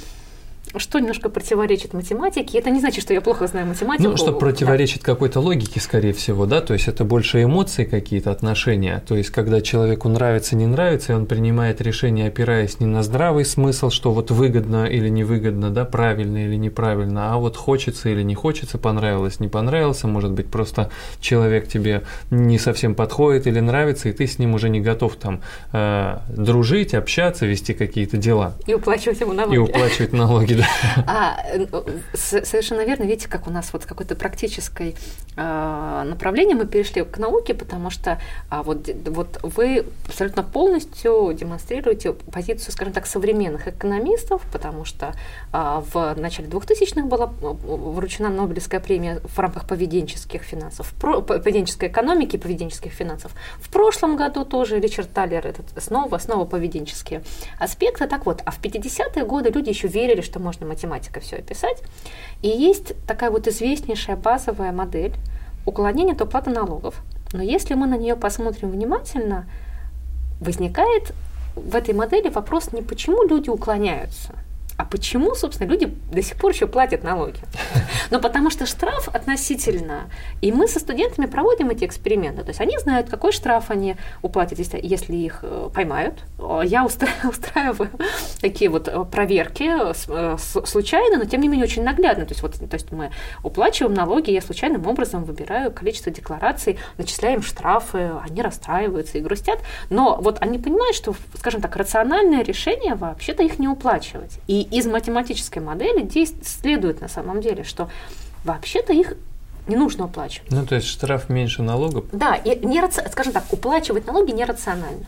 что немножко противоречит математике. Это не значит, что я плохо знаю математику.
Ну, что противоречит да. какой-то логике, скорее всего, да, то есть это больше эмоции какие-то, отношения. То есть, когда человеку нравится, не нравится, и он принимает решение, опираясь не на здравый смысл, что вот выгодно или невыгодно, да, правильно или неправильно, а вот хочется или не хочется, понравилось, не понравился, может быть, просто человек тебе не совсем подходит или нравится, и ты с ним уже не готов там э, дружить, общаться, вести какие-то дела.
И уплачивать ему налоги.
И уплачивать налоги, да.
А, совершенно верно, видите, как у нас вот какой-то практической а, направление мы перешли к науке, потому что а, вот, вот вы абсолютно полностью демонстрируете позицию, скажем так, современных экономистов, потому что а, в начале 2000-х была вручена Нобелевская премия в рамках поведенческих финансов, про, поведенческой экономики поведенческих финансов. В прошлом году тоже Ричард Таллер, этот снова, снова поведенческие аспекты. Так вот, а в 50-е годы люди еще верили, что можно математикой все описать. И есть такая вот известнейшая базовая модель уклонения от уплаты налогов. Но если мы на нее посмотрим внимательно, возникает в этой модели вопрос не почему люди уклоняются, а почему, собственно, люди до сих пор еще платят налоги? Ну, потому что штраф относительно, и мы со студентами проводим эти эксперименты, то есть они знают, какой штраф они уплатят, если, их э, поймают. Я устраиваю такие вот э, проверки э, случайно, но тем не менее очень наглядно. То есть, вот, то есть мы уплачиваем налоги, я случайным образом выбираю количество деклараций, начисляем штрафы, они расстраиваются и грустят, но вот они понимают, что, скажем так, рациональное решение вообще-то их не уплачивать. И из математической модели следует на самом деле, что вообще-то их не нужно уплачивать.
Ну, то есть штраф меньше налогов?
Да, и не, скажем так, уплачивать налоги нерационально.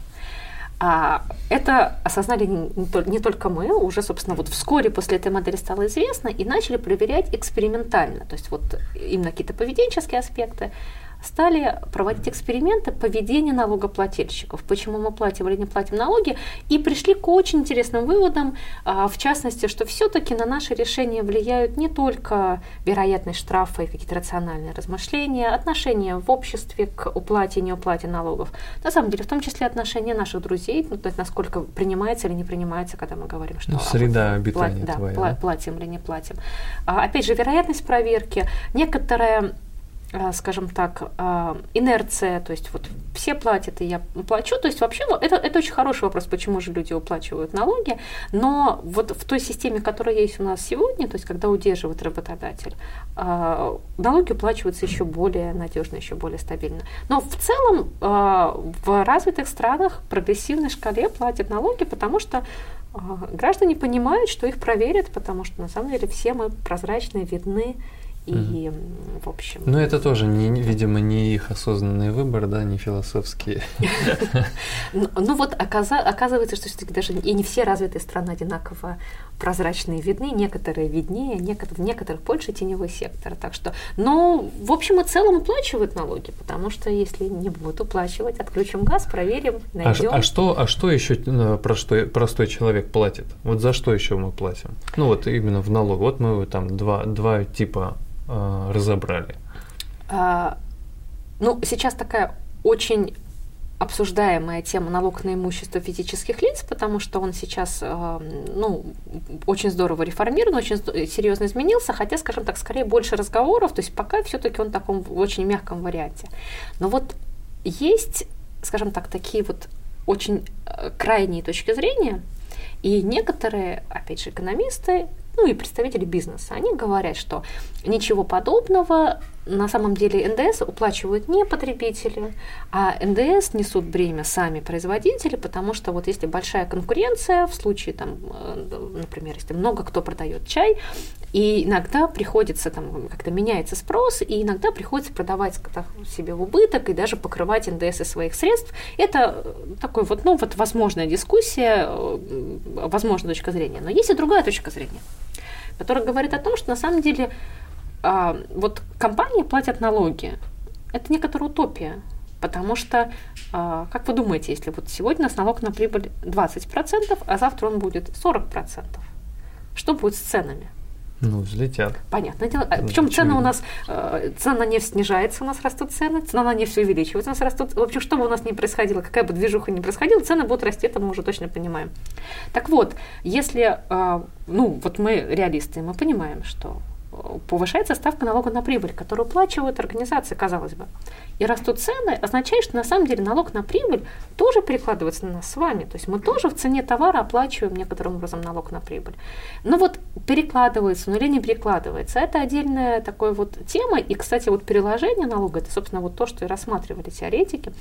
А это осознали не, не только мы, уже, собственно, вот вскоре после этой модели стало известно и начали проверять экспериментально. То есть вот именно какие-то поведенческие аспекты, стали проводить эксперименты поведения налогоплательщиков, почему мы платим или не платим налоги, и пришли к очень интересным выводам, а, в частности, что все-таки на наши решения влияют не только вероятность штрафа и какие-то рациональные размышления, отношения в обществе к уплате и неуплате налогов, на самом деле, в том числе отношения наших друзей, ну, то есть насколько принимается или не принимается, когда мы говорим, что... Ну,
среда обитания
плат,
твоя,
да, платим или не платим. А, опять же, вероятность проверки, некоторая скажем так, а, инерция, то есть вот все платят, и я плачу. То есть вообще ну, это, это очень хороший вопрос, почему же люди уплачивают налоги. Но вот в той системе, которая есть у нас сегодня, то есть когда удерживает работодатель, а, налоги уплачиваются еще более надежно, еще более стабильно. Но в целом в развитых странах прогрессивной шкале платят налоги, потому что граждане понимают, что их проверят, потому что на самом деле все мы прозрачны, видны, и, mm в общем...
Ну, это тоже, не, видимо, не их осознанный выбор, да, не философский.
Ну, ну вот оказывается, что все-таки даже и не все развитые страны одинаково прозрачные видны, некоторые виднее, в некоторых больше теневой сектор. Так что, ну, в общем и целом уплачивают налоги, потому что если не будут уплачивать, отключим газ, проверим, найдем.
А, а что, а что еще ну, простой, простой человек платит? Вот за что еще мы платим? Ну вот именно в налог. Вот мы там два, два типа э, разобрали.
А, ну, сейчас такая очень обсуждаемая тема налог на имущество физических лиц, потому что он сейчас э, ну, очень здорово реформирован, очень серьезно изменился, хотя, скажем так, скорее больше разговоров, то есть пока все-таки он в таком очень мягком варианте. Но вот есть, скажем так, такие вот очень э, крайние точки зрения, и некоторые, опять же, экономисты ну и представители бизнеса, они говорят, что ничего подобного, на самом деле НДС уплачивают не потребители, а НДС несут бремя сами производители, потому что вот если большая конкуренция, в случае, там, э, например, если много кто продает чай, и иногда приходится, там, как-то меняется спрос, и иногда приходится продавать себе в убыток и даже покрывать НДС из своих средств. Это такой вот, ну, вот возможная дискуссия, э, возможная точка зрения. Но есть и другая точка зрения который говорит о том, что на самом деле а, вот компании платят налоги. Это некоторая утопия. Потому что, а, как вы думаете, если вот сегодня у нас налог на прибыль 20%, а завтра он будет 40%, что будет с ценами?
Ну, взлетят.
Понятное дело. Ну, Причем цены у нас, э, цена на нефть снижается, у нас растут цены, цена на нефть увеличивается, у нас растут. В общем, что бы у нас ни происходило, какая бы движуха ни происходила, цены будут расти, это мы уже точно понимаем. Так вот, если, э, ну, вот мы реалисты, мы понимаем, что повышается ставка налога на прибыль, которую уплачивают организации, казалось бы. И растут цены, означает, что на самом деле налог на прибыль тоже перекладывается на нас с вами. То есть мы тоже в цене товара оплачиваем некоторым образом налог на прибыль. Но вот перекладывается, ну или не перекладывается, это отдельная такая вот тема. И, кстати, вот переложение налога, это, собственно, вот то, что и рассматривали теоретики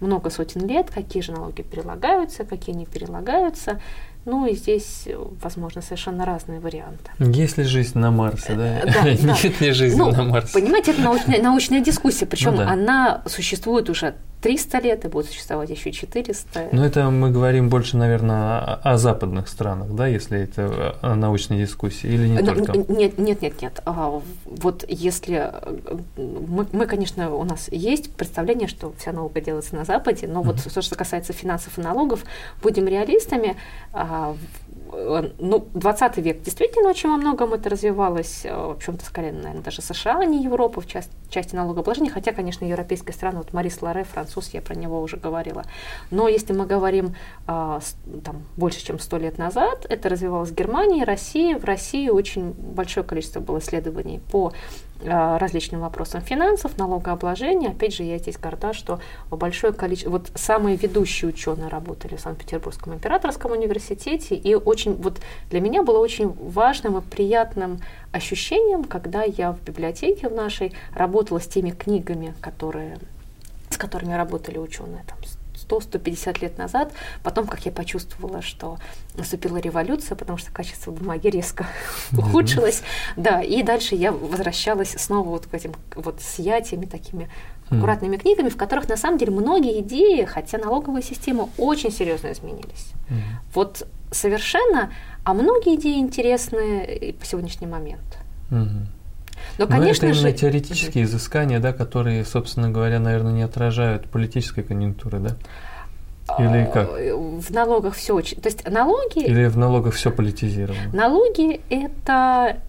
много сотен лет, какие же налоги перелагаются, какие не перелагаются. Ну и здесь, возможно, совершенно разные варианты.
Есть ли жизнь на Марсе, да? да Нет ли жизни
ну,
на Марсе?
Понимаете, это научная, научная дискуссия, причем ну, да. она существует уже 300 лет и будет существовать еще 400.
Ну, это мы говорим больше, наверное, о, западных странах, да, если это научная дискуссия, или не
Но,
только?
Нет, нет, нет, нет. А, вот если мы, мы, конечно, у нас есть представление, что вся наука делается на Западе, но вот то, что касается финансов и налогов, будем реалистами, а, Э, ну, 20 век действительно очень во многом это развивалось, э, в общем-то, скорее, наверное, даже США, а не Европа в части, части налогообложения, хотя, конечно, европейские страны, вот Марис Ларе, француз, я про него уже говорила. Но если мы говорим а, там, больше, чем 100 лет назад, это развивалось в Германии, России. В России очень большое количество было исследований по различным вопросам финансов, налогообложения. Опять же, я здесь горда, что большое количество, вот самые ведущие ученые работали в Санкт-Петербургском императорском университете, и очень, вот для меня было очень важным и приятным ощущением, когда я в библиотеке в нашей работала с теми книгами, которые, с которыми работали ученые, там, 100-150 лет назад, потом, как я почувствовала, что наступила революция, потому что качество бумаги резко ухудшилось, да, и дальше я возвращалась снова вот к этим вот сиятиями такими аккуратными mm. книгами, в которых на самом деле многие идеи, хотя налоговая система очень серьезно изменились. Mm. Вот совершенно, а многие идеи интересны и по сегодняшний момент.
Mm-hmm. Но, конечно Но это именно же... теоретические изыскания, да, которые, собственно говоря, наверное, не отражают политической конъюнктуры, да? Или а, как?
В налогах все очень. То есть налоги.
Или в налогах все политизировано?
Налоги это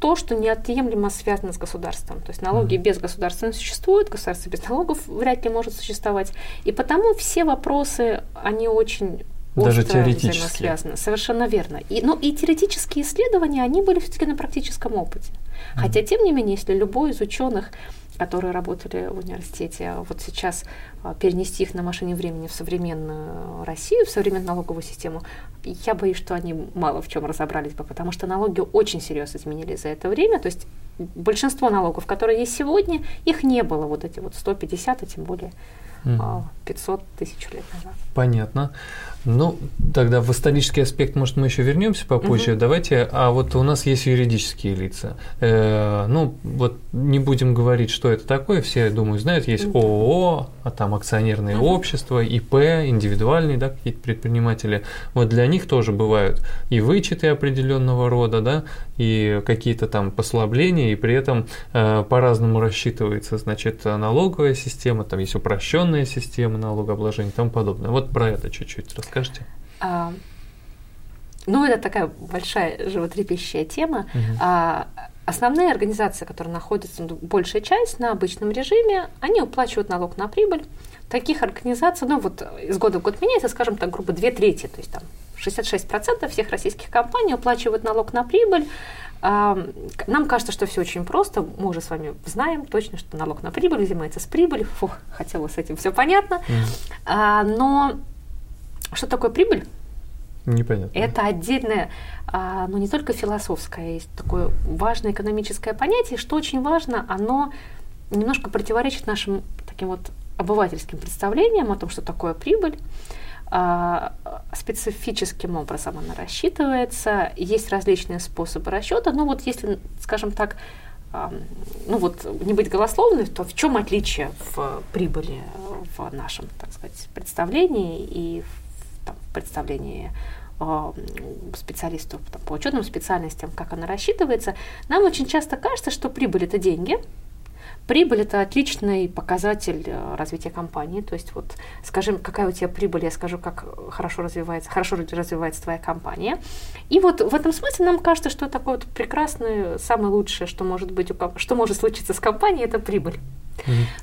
то, что неотъемлемо связано с государством. То есть налоги mm. без государства не существуют, государство без налогов вряд ли может существовать. И потому все вопросы, они очень
даже теоретически.
связаны. Совершенно верно. И, ну, и теоретические исследования, они были все-таки на практическом опыте. Хотя, тем не менее, если любой из ученых, которые работали в университете, вот сейчас а, перенести их на машине времени в современную Россию, в современную налоговую систему, я боюсь, что они мало в чем разобрались бы, потому что налоги очень серьезно изменились за это время. То есть большинство налогов, которые есть сегодня, их не было, вот эти вот 150, а тем более 500 тысяч лет назад.
Понятно. Ну, тогда в исторический аспект, может, мы еще вернемся попозже. Угу. Давайте, а вот у нас есть юридические лица. Э, ну, вот не будем говорить, что это такое. Все, думаю, знают, есть ООО, а там акционерные угу. общества, ИП, индивидуальные, да, какие-то предприниматели. Вот для них тоже бывают и вычеты определенного рода, да, и какие-то там послабления, и при этом э, по-разному рассчитывается, значит, налоговая система, там есть упрощенная система налогообложения и тому подобное. Вот про это чуть-чуть расскажите. А,
ну, это такая большая животрепещущая тема. Угу. А, основные организации, которые находятся, ну, большая часть на обычном режиме, они уплачивают налог на прибыль. Таких организаций, ну вот из года в год меняется, скажем так, грубо две трети, то есть там 66% всех российских компаний уплачивают налог на прибыль. А, нам кажется, что все очень просто. Мы уже с вами знаем точно, что налог на прибыль взимается с прибыли. Фух, хотя бы с этим все понятно. Mm. Но что такое прибыль?
Непонятно.
Это отдельное, а, ну не только философское, есть такое важное экономическое понятие, что очень важно, оно немножко противоречит нашим таким вот обывательским представлениям о том, что такое прибыль. А, специфическим образом она рассчитывается, есть различные способы расчета, но вот если, скажем так, ну вот не быть голословной, то в чем отличие в прибыли в нашем, так сказать, представлении и в представлении а, специалистов там, по учетным специальностям, как она рассчитывается, нам очень часто кажется, что прибыль это деньги, Прибыль – это отличный показатель э, развития компании. То есть вот скажем, какая у тебя прибыль, я скажу, как хорошо развивается, хорошо развивается твоя компания. И вот в этом смысле нам кажется, что такое вот прекрасное, самое лучшее, что может быть, что может случиться с компанией, это прибыль.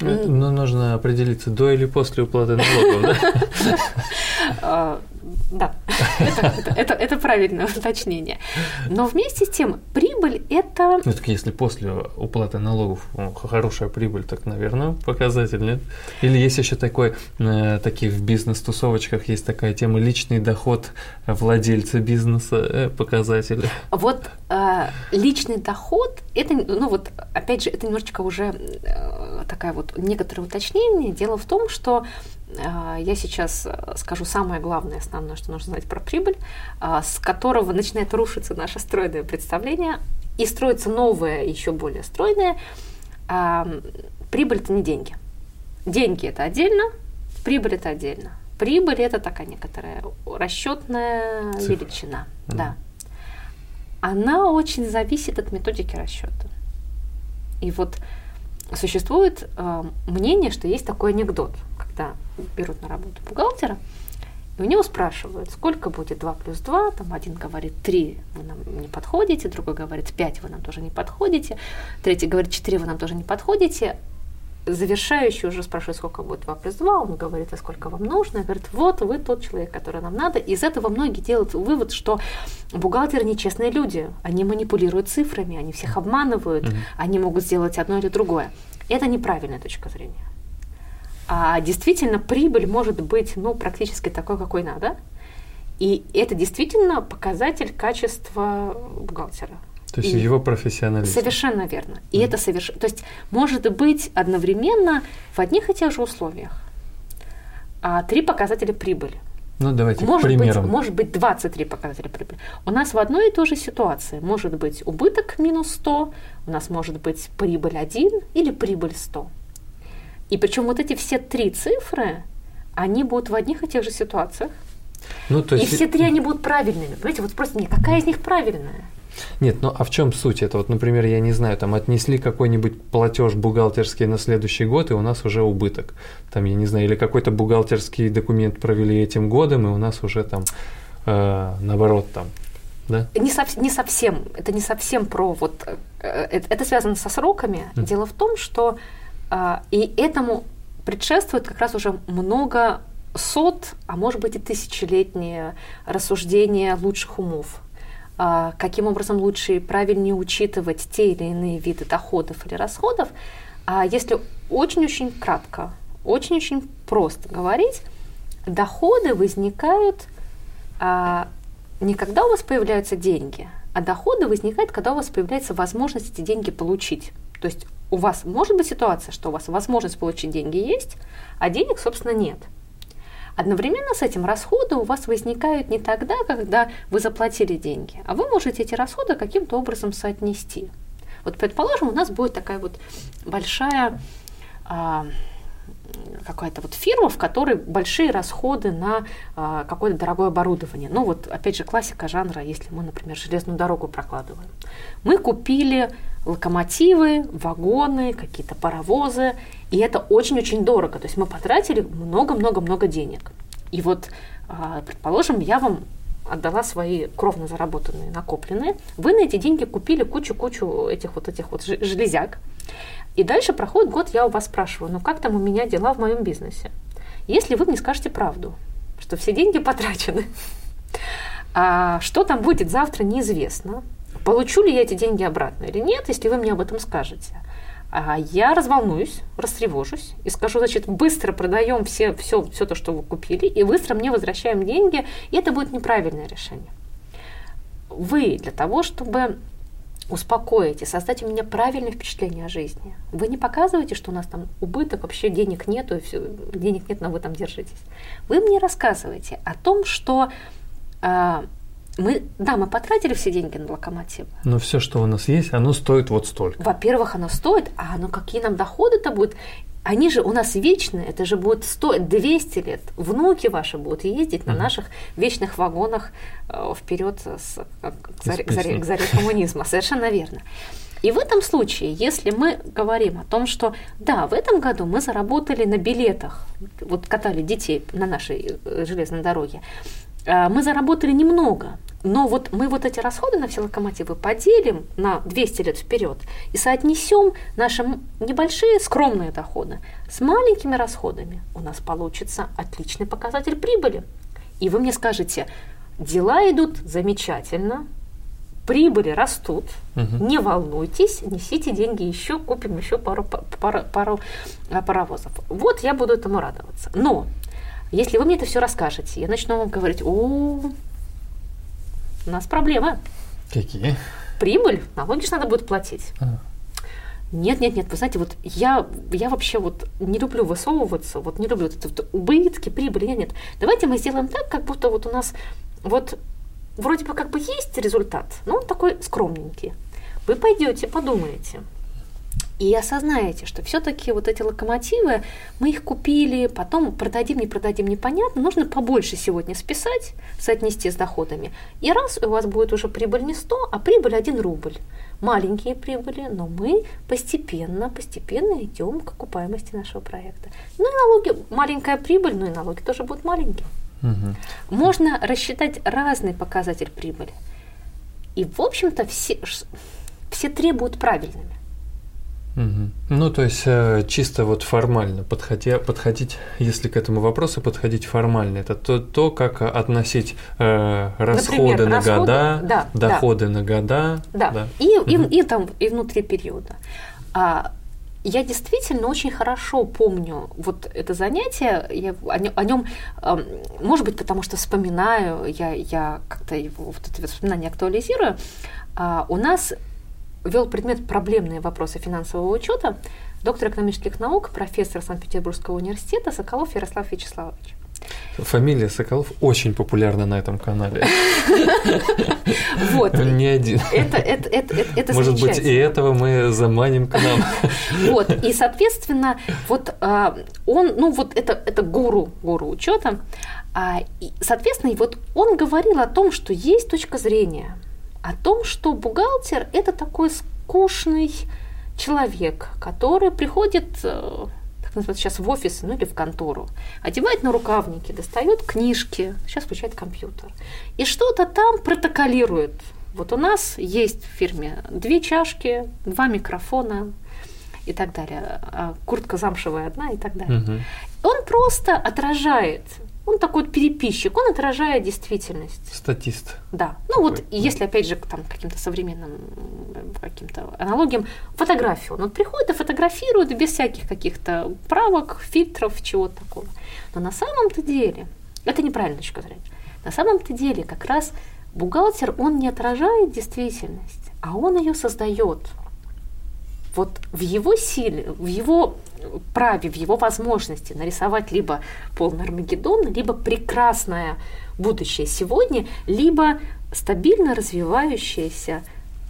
Но нужно определиться, до или после уплаты налогов, да?
Да, это, это, правильное уточнение. Но вместе с тем, прибыль это...
Ну, так если после уплаты налогов хорошая прибыль, так, наверное, показатель, нет? Или есть еще такой, э, таких в бизнес-тусовочках есть такая тема личный доход владельца бизнеса, э, показатель.
Вот э, личный доход, это, ну вот, опять же, это немножечко уже э, такая вот некоторое уточнение. Дело в том, что а, я сейчас скажу самое главное, основное, что нужно знать про прибыль, а, с которого начинает рушиться наше стройное представление и строится новое, еще более стройное. А, прибыль – это не деньги. Деньги – это отдельно, прибыль – это отдельно. Прибыль – это такая некоторая расчетная Цифра. величина. Mm. Да. Она очень зависит от методики расчета. И вот существует э, мнение, что есть такой анекдот, когда берут на работу бухгалтера, и у него спрашивают, сколько будет 2 плюс 2, там один говорит 3, вы нам не подходите, другой говорит 5, вы нам тоже не подходите, третий говорит 4, вы нам тоже не подходите, завершающий уже спрашивает, сколько будет 2 плюс 2, он говорит, а сколько вам нужно, говорит, вот вы тот человек, который нам надо. Из этого многие делают вывод, что бухгалтеры нечестные люди, они манипулируют цифрами, они всех обманывают, mm-hmm. они могут сделать одно или другое. Это неправильная точка зрения. А действительно прибыль может быть ну, практически такой, какой надо. И это действительно показатель качества бухгалтера.
То есть и его профессионализм.
Совершенно верно. И mm. это совершенно... То есть может быть одновременно в одних и тех же условиях а, три показателя прибыли.
Ну, давайте
может
примером.
Быть, может быть 23 показателя прибыли. У нас в одной и той же ситуации может быть убыток минус 100, у нас может быть прибыль 1 или прибыль 100. И причем вот эти все три цифры, они будут в одних и тех же ситуациях. Ну, то есть... И все три они будут правильными. Понимаете, вот просто мне, какая из них правильная?
Нет, ну а в чем суть? Это вот, например, я не знаю, там отнесли какой-нибудь платеж бухгалтерский на следующий год, и у нас уже убыток. Там, я не знаю, или какой-то бухгалтерский документ провели этим годом, и у нас уже там э, наоборот там да?
Не, сов, не совсем. Это не совсем про вот. Э, это, это связано со сроками. Mm. Дело в том, что э, и этому предшествует как раз уже много сот, а может быть и тысячелетние рассуждения лучших умов. А, каким образом лучше и правильнее учитывать те или иные виды доходов или расходов. А если очень-очень кратко, очень-очень просто говорить, доходы возникают а, не когда у вас появляются деньги, а доходы возникают, когда у вас появляется возможность эти деньги получить. То есть у вас может быть ситуация, что у вас возможность получить деньги есть, а денег, собственно, нет – Одновременно с этим расходы у вас возникают не тогда, когда вы заплатили деньги, а вы можете эти расходы каким-то образом соотнести. Вот, предположим, у нас будет такая вот большая а, какая-то вот фирма, в которой большие расходы на а, какое-то дорогое оборудование. Ну вот, опять же, классика жанра, если мы, например, железную дорогу прокладываем. Мы купили локомотивы, вагоны, какие-то паровозы, и это очень-очень дорого. То есть мы потратили много-много-много денег. И вот, а, предположим, я вам отдала свои кровно заработанные, накопленные, вы на эти деньги купили кучу-кучу этих вот этих вот железяк. И дальше проходит год, я у вас спрашиваю, ну как там у меня дела в моем бизнесе? Если вы мне скажете правду, что все деньги потрачены, а что там будет завтра, неизвестно, Получу ли я эти деньги обратно или нет, если вы мне об этом скажете? А я разволнуюсь, растревожусь и скажу, значит, быстро продаем все, все, все то, что вы купили, и быстро мне возвращаем деньги, и это будет неправильное решение. Вы для того, чтобы успокоить и создать у меня правильное впечатление о жизни. Вы не показываете, что у нас там убыток, вообще денег нету, все, денег нет, но вы там держитесь. Вы мне рассказываете о том, что а, мы, да, мы потратили все деньги на локомотив.
Но все, что у нас есть, оно стоит вот столько.
Во-первых, оно стоит, а ну какие нам доходы-то будут? Они же у нас вечные, это же будет стоить 200 лет. Внуки ваши будут ездить mm-hmm. на наших вечных вагонах э, вперед с, к, заре, к, заре, к заре коммунизма. Совершенно верно. И в этом случае, если мы говорим о том, что да, в этом году мы заработали на билетах, вот катали детей на нашей э, железной дороге, а, мы заработали немного, но вот мы вот эти расходы на все локомотивы поделим на 200 лет вперед и соотнесем наши небольшие скромные доходы с маленькими расходами. У нас получится отличный показатель прибыли. И вы мне скажете, дела идут замечательно, прибыли растут, угу. не волнуйтесь, несите деньги еще, купим еще пару, пару, пару паровозов. Вот я буду этому радоваться. Но если вы мне это все расскажете, я начну вам говорить, о, у нас проблемы.
Какие?
Прибыль, налоги же надо будет платить. А. Нет, нет, нет, вы знаете, вот я, я вообще вот не люблю высовываться, вот не люблю вот это вот убытки, прибыли, нет, нет. Давайте мы сделаем так, как будто вот у нас вот вроде бы как бы есть результат, но он такой скромненький. Вы пойдете, подумаете, и осознаете, что все-таки вот эти локомотивы, мы их купили, потом продадим, не продадим, непонятно, нужно побольше сегодня списать, соотнести с доходами. И раз у вас будет уже прибыль не 100, а прибыль 1 рубль. Маленькие прибыли, но мы постепенно, постепенно идем к окупаемости нашего проекта. Ну и налоги, маленькая прибыль, ну и налоги тоже будут маленькие. Угу. Можно рассчитать разный показатель прибыли. И, в общем-то, все, все требуют правильными.
Угу. Ну, то есть э, чисто вот формально подходя, подходить, если к этому вопросу подходить формально, это то, то как относить э, расходы Например, на расходы, года, да, доходы да. на года.
Да, да. И, угу. и, и там и внутри периода. А, я действительно очень хорошо помню вот это занятие, я о нем, о нем может быть, потому что вспоминаю, я, я как-то его, вот это воспоминание актуализирую. А, у нас вел предмет «Проблемные вопросы финансового учета» доктор экономических наук, профессор Санкт-Петербургского университета Соколов Ярослав Вячеславович.
Фамилия Соколов очень популярна на этом канале.
Вот.
Не один.
Это, это, это, это
Может быть, и этого мы заманим к нам.
Вот. И, соответственно, вот а, он, ну вот это, это гуру, гуру учета. А, соответственно, вот он говорил о том, что есть точка зрения – о том, что бухгалтер – это такой скучный человек, который приходит э, называется сейчас в офис, ну или в контору, одевает на рукавники, достает книжки, сейчас включает компьютер, и что-то там протоколирует. Вот у нас есть в фирме две чашки, два микрофона и так далее, а куртка замшевая одна и так далее. Угу. Он просто отражает он такой вот переписчик, он отражает действительность.
Статист.
Да. Ну вот, да. если опять же там каким-то современным каким-то аналогиям, фотографию. Он вот приходит и фотографирует без всяких каких-то правок, фильтров, чего-то такого. Но на самом-то деле, это неправильная точка зрения, на самом-то деле как раз бухгалтер, он не отражает действительность, а он ее создает. Вот в его силе, в его праве, в его возможности нарисовать либо полный Армагеддон, либо прекрасное будущее сегодня, либо стабильно развивающееся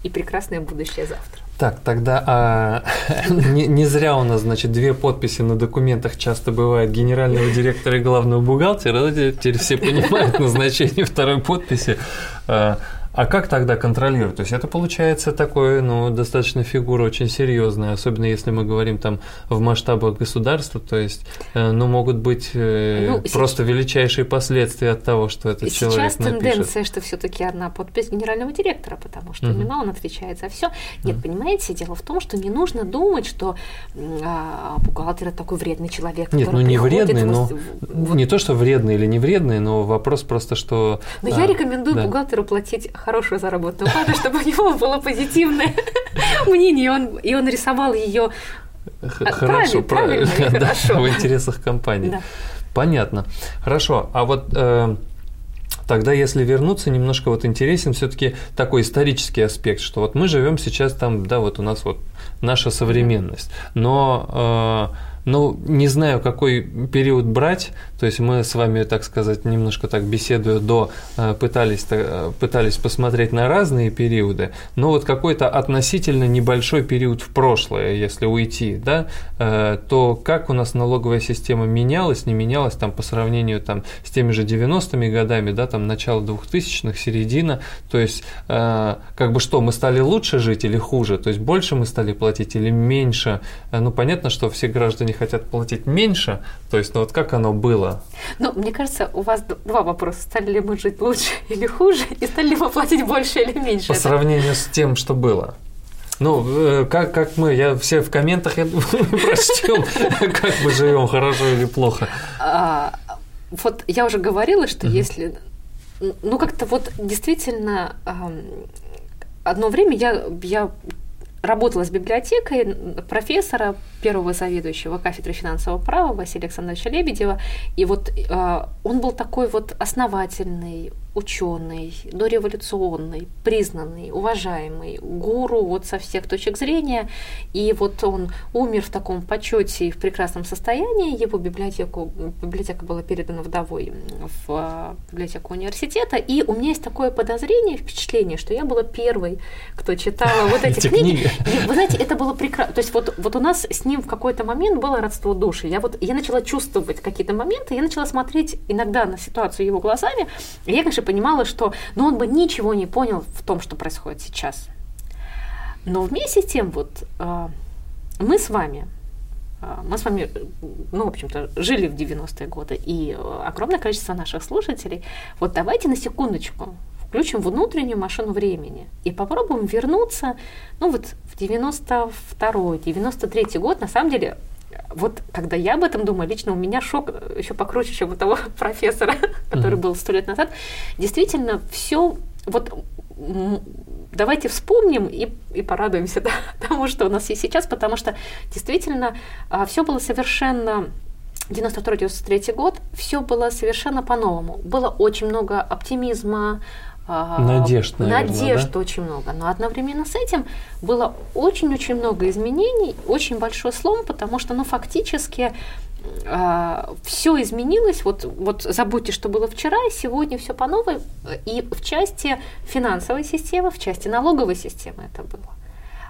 и прекрасное будущее завтра.
Так, тогда а, не, не зря у нас, значит, две подписи на документах часто бывает генерального директора и главного бухгалтера. Теперь все понимают назначение второй подписи. А, как тогда контролировать? То есть это получается такое, ну, достаточно фигура очень серьезная, особенно если мы говорим там в масштабах государства, то есть, э, ну, могут быть э, ну, просто сейчас... величайшие последствия от того, что этот сейчас человек
Сейчас тенденция, что все-таки одна подпись генерального директора, потому что угу. именно он отвечает за все. Нет, угу. понимаете, дело в том, что не нужно думать, что а, бухгалтер это такой вредный человек.
Нет, ну не вредный, но вот... не то, что вредный или не вредный, но вопрос просто, что.
Но а, я рекомендую да. бухгалтеру платить хорошую заработную плату, чтобы у него было позитивное мнение, он, и он рисовал ее
Хорошо, правильно, правильно да, в интересах компании. Да. Понятно. Хорошо, а вот э, тогда, если вернуться, немножко вот интересен все-таки такой исторический аспект, что вот мы живем сейчас там, да, вот у нас вот наша современность, но э, Ну, не знаю, какой период брать. То есть мы с вами, так сказать, немножко так беседуя до, э, пытались, э, пытались посмотреть на разные периоды. Но вот какой-то относительно небольшой период в прошлое, если уйти, да, э, то как у нас налоговая система менялась, не менялась там по сравнению там с теми же 90-ми годами, да, там начало 2000-х, середина. То есть как бы что, мы стали лучше жить или хуже? То есть больше мы стали платить или меньше? Ну, понятно, что все граждане хотят платить меньше, то есть, ну вот как оно было?
Ну, мне кажется, у вас два вопроса. Стали ли мы жить лучше или хуже, и стали ли мы платить больше или меньше?
По Это... сравнению с тем, что было. Ну, э, как, как мы, я все в комментах прочтем, как мы живем, хорошо или плохо.
А, вот я уже говорила, что если, ну как-то вот действительно одно время я, я работала с библиотекой профессора, первого заведующего кафедры финансового права Василия Александровича Лебедева. И вот э, он был такой вот основательный, ученый, дореволюционный, признанный, уважаемый, гуру вот со всех точек зрения. И вот он умер в таком почете и в прекрасном состоянии. Его библиотеку, библиотека была передана вдовой в а, библиотеку университета. И у меня есть такое подозрение, впечатление, что я была первой, кто читала вот эти книги. И, вы знаете, это было прекрасно. То есть вот, вот у нас с ним в какой-то момент было родство души. Я вот я начала чувствовать какие-то моменты, я начала смотреть иногда на ситуацию его глазами. И я, конечно, понимала, что ну, он бы ничего не понял в том, что происходит сейчас. Но вместе с тем, вот э, мы с вами, э, мы с вами, ну, в общем-то, жили в 90-е годы, и огромное количество наших слушателей, вот давайте на секундочку включим внутреннюю машину времени и попробуем вернуться, ну, вот в 92-й, 93-й год, на самом деле, вот когда я об этом думаю, лично у меня шок еще покруче, чем у того профессора, который был сто лет назад. Действительно, все вот давайте вспомним и, и порадуемся да, тому, что у нас есть сейчас, потому что действительно а, все было совершенно 92-93 год, все было совершенно по-новому. Было очень много оптимизма,
Надежд, наверное,
Надежд
да?
очень много. Но одновременно с этим было очень-очень много изменений, очень большой слом, потому что, ну, фактически э, все изменилось. Вот, вот забудьте, что было вчера, сегодня все по новой. И в части финансовой системы, в части налоговой системы это было.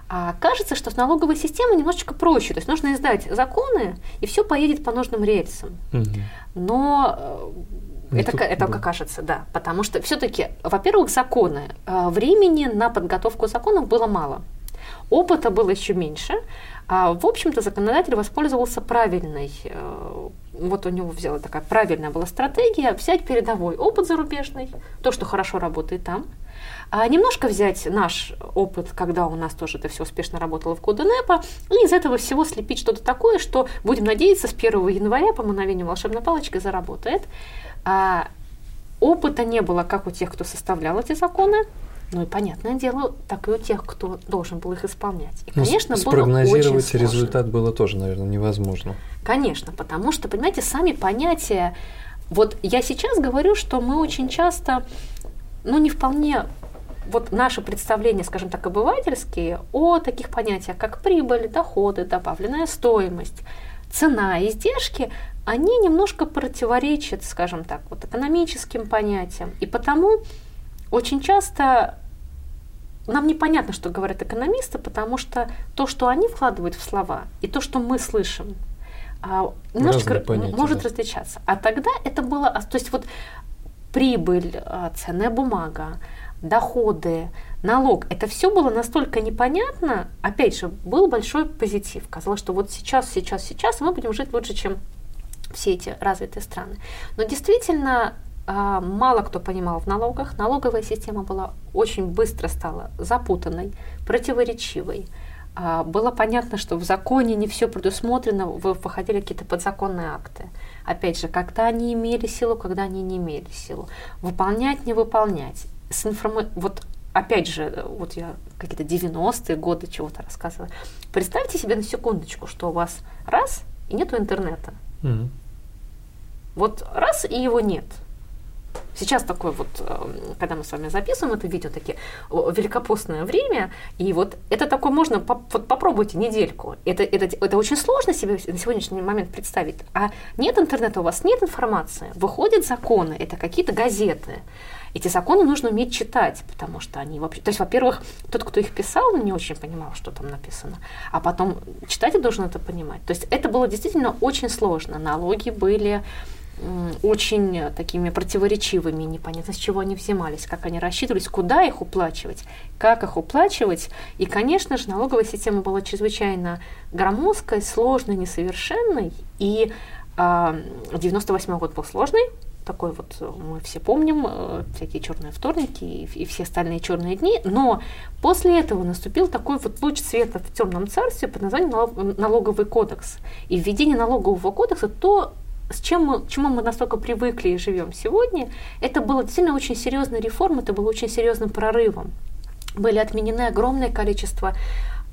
А кажется, что с налоговой системой немножечко проще. То есть нужно издать законы, и все поедет по нужным рельсам. Угу. Но э, это, тут, это да. кажется, да. Потому что все-таки, во-первых, законы. Э, времени на подготовку законов было мало. Опыта было еще меньше. А, в общем-то, законодатель воспользовался правильной, э, вот у него взяла такая правильная была стратегия, взять передовой опыт зарубежный, то, что хорошо работает там, а немножко взять наш опыт, когда у нас тоже это все успешно работало в коду НЭПа, и из этого всего слепить что-то такое, что, будем надеяться, с 1 января по мановению волшебной палочки заработает. А опыта не было как у тех, кто составлял эти законы, ну и понятное дело, так и у тех, кто должен был их исполнять. И,
ну, конечно, спрогнозировать было результат было тоже, наверное, невозможно.
Конечно, потому что, понимаете, сами понятия. Вот я сейчас говорю, что мы очень часто, ну не вполне вот наше представление, скажем так, обывательские о таких понятиях, как прибыль, доходы, добавленная стоимость, цена, издержки, они немножко противоречат, скажем так, вот экономическим понятиям. И потому очень часто нам непонятно, что говорят экономисты, потому что то, что они вкладывают в слова, и то, что мы слышим, а, немножечко понятия, может да. различаться. А тогда это было, а, то есть вот прибыль, а, ценная бумага, доходы, налог, это все было настолько непонятно, опять же, был большой позитив. Казалось, что вот сейчас, сейчас, сейчас мы будем жить лучше, чем все эти развитые страны. Но действительно, а, мало кто понимал в налогах. Налоговая система была очень быстро стала запутанной, противоречивой. А, было понятно, что в законе не все предусмотрено, выходили какие-то подзаконные акты. Опять же, когда они имели силу, когда они не имели силу. Выполнять, не выполнять. С информ... Вот опять же, вот я какие-то 90-е годы чего-то рассказывала. Представьте себе на секундочку, что у вас раз и нету интернета. Mm-hmm. Вот раз и его нет. Сейчас такое вот, эм, когда мы с вами записываем это видео, такие великопостное время, и вот это такое можно, вот попробуйте недельку. Это, это, это очень сложно себе на сегодняшний момент представить. А нет интернета, у вас нет информации, выходят законы, это какие-то газеты. Эти законы нужно уметь читать, потому что они вообще... То есть, во-первых, тот, кто их писал, не очень понимал, что там написано. А потом читатель должен это понимать. То есть это было действительно очень сложно. Налоги были очень такими противоречивыми, непонятно с чего они взимались, как они рассчитывались, куда их уплачивать, как их уплачивать. И, конечно же, налоговая система была чрезвычайно громоздкой, сложной, несовершенной. И э, 98 год был сложный, такой вот э, мы все помним, э, всякие черные вторники и, и все остальные черные дни, но после этого наступил такой вот луч света в темном царстве под названием налоговый кодекс. И введение налогового кодекса, то, с чем мы, чему мы настолько привыкли и живем сегодня, это было действительно очень серьезная реформа, это было очень серьезным прорывом. Были отменены огромное количество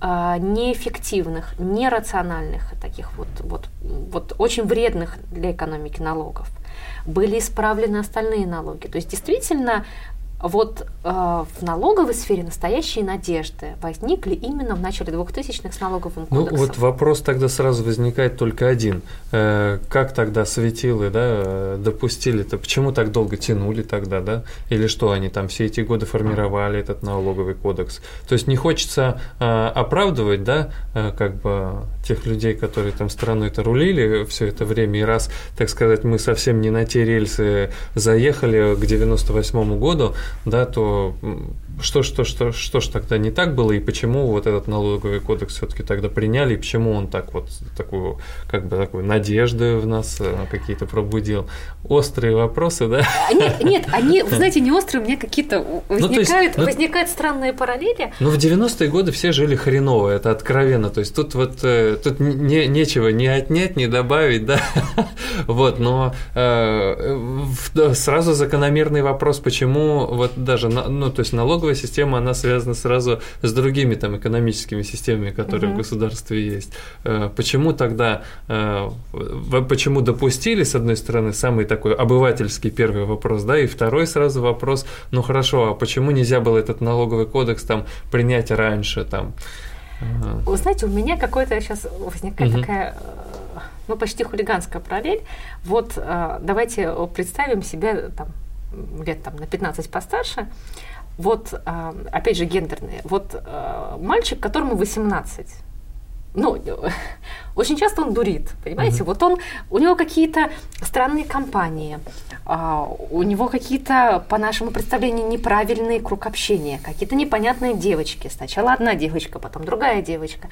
э, неэффективных, нерациональных, таких вот, вот, вот очень вредных для экономики налогов были исправлены остальные налоги. То есть действительно вот э, в налоговой сфере настоящие надежды возникли именно в начале 2000-х с налоговым
кодексом. Ну вот вопрос тогда сразу возникает только один. Э, как тогда светилы да, допустили-то? Почему так долго тянули тогда, да? Или что, они там все эти годы формировали этот налоговый кодекс? То есть не хочется э, оправдывать, да, э, как бы тех людей, которые там страной-то рулили все это время, и раз, так сказать, мы совсем не на те рельсы заехали к 98 году, да, то что, что, что, что ж тогда не так было, и почему вот этот налоговый кодекс все-таки тогда приняли, и почему он так вот такую, как бы такую надежды в нас э, какие-то пробудил? Острые вопросы, да?
А, нет, нет, они, вы знаете, не острые, у меня какие-то возникают, ну, есть, ну, возникают странные параллели.
Ну, в 90-е годы все жили хреново, это откровенно, то есть тут вот, э, тут не, нечего ни отнять, ни добавить, да, вот, но э, сразу закономерный вопрос, почему вот даже, ну, то есть налоговый налоговая система, она связана сразу с другими там экономическими системами, которые угу. в государстве есть. Э, почему тогда, э, почему допустили, с одной стороны, самый такой обывательский первый вопрос, да, и второй сразу вопрос, ну хорошо, а почему нельзя было этот налоговый кодекс там принять раньше там?
Вы знаете, у меня какой-то сейчас возникает угу. такая э, ну, почти хулиганская параллель. Вот давайте представим себя там, лет там, на 15 постарше, вот, а, опять же, гендерные. Вот а, мальчик, которому 18, ну, очень часто он дурит, понимаете? Mm-hmm. Вот он, у него какие-то странные компании, а, у него какие-то, по нашему представлению, неправильный круг общения, какие-то непонятные девочки. Сначала одна девочка, потом другая девочка.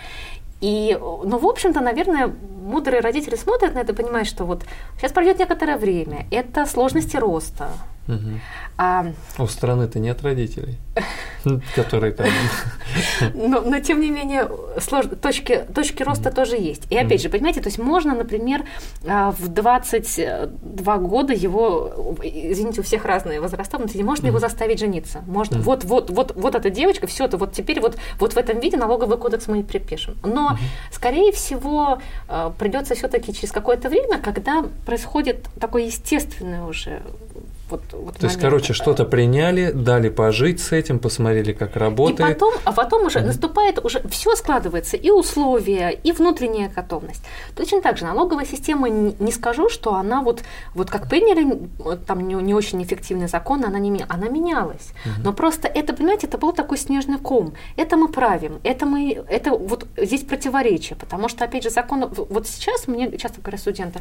И, ну, в общем-то, наверное, мудрые родители смотрят на это и понимают, что вот сейчас пройдет некоторое время, это сложности роста,
Угу. А, У страны-то нет родителей, которые там...
Но, но тем не менее, слож... точки, точки роста тоже есть. И опять же, понимаете, то есть можно, например, а, в 22 года его, извините, у всех разные возраста, но можно его заставить жениться. Можно, вот, вот, вот, вот эта девочка, все это, вот теперь вот, вот в этом виде налоговый кодекс мы и припишем. Но, скорее всего, а, придется все-таки через какое-то время, когда происходит такое естественное уже
вот, вот То есть, короче, что-то приняли, дали пожить с этим, посмотрели, как работает.
И потом, а потом уже mm-hmm. наступает, уже все складывается, и условия, и внутренняя готовность. Точно так же налоговая система, не скажу, что она вот, вот как приняли там не, не очень эффективный закон, она, не, она менялась. Mm-hmm. Но просто это, понимаете, это был такой снежный ком. Это мы правим, это мы, это вот здесь противоречие, потому что, опять же, закон, вот сейчас мне часто говорят студенты,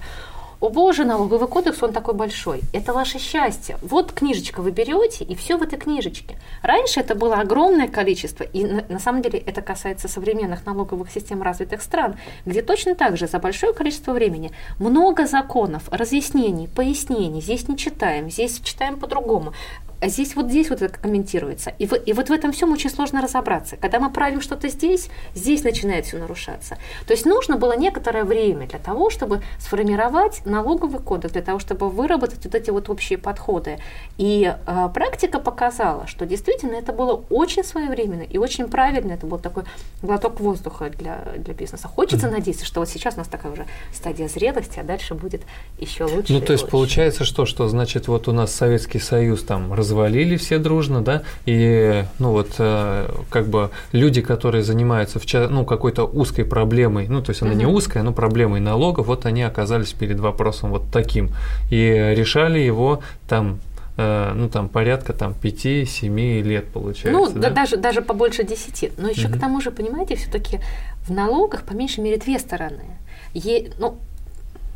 о боже, налоговый кодекс, он такой большой. Это ваше счастье. Вот книжечка вы берете, и все в этой книжечке. Раньше это было огромное количество, и на, на самом деле это касается современных налоговых систем развитых стран, где точно так же за большое количество времени много законов, разъяснений, пояснений. Здесь не читаем, здесь читаем по-другому здесь вот здесь вот это комментируется. И, в, и вот в этом всем очень сложно разобраться. Когда мы правим что-то здесь, здесь начинает все нарушаться. То есть нужно было некоторое время для того, чтобы сформировать налоговый кодекс, для того, чтобы выработать вот эти вот общие подходы. И э, практика показала, что действительно это было очень своевременно и очень правильно. Это был такой глоток воздуха для, для бизнеса. Хочется mm-hmm. надеяться, что вот сейчас у нас такая уже стадия зрелости, а дальше будет еще лучше.
Ну, то есть лучше. получается что, что значит вот у нас Советский Союз там развалили все дружно, да, и ну вот э, как бы люди, которые занимаются в ну какой-то узкой проблемой, ну то есть она mm-hmm. не узкая, но проблемой налогов, вот они оказались перед вопросом вот таким и решали его там Э, ну, там, порядка там 5-7 лет получается.
Ну,
да?
даже, даже побольше 10. Но еще угу. к тому же, понимаете, все-таки в налогах по меньшей мере две стороны. Е, ну,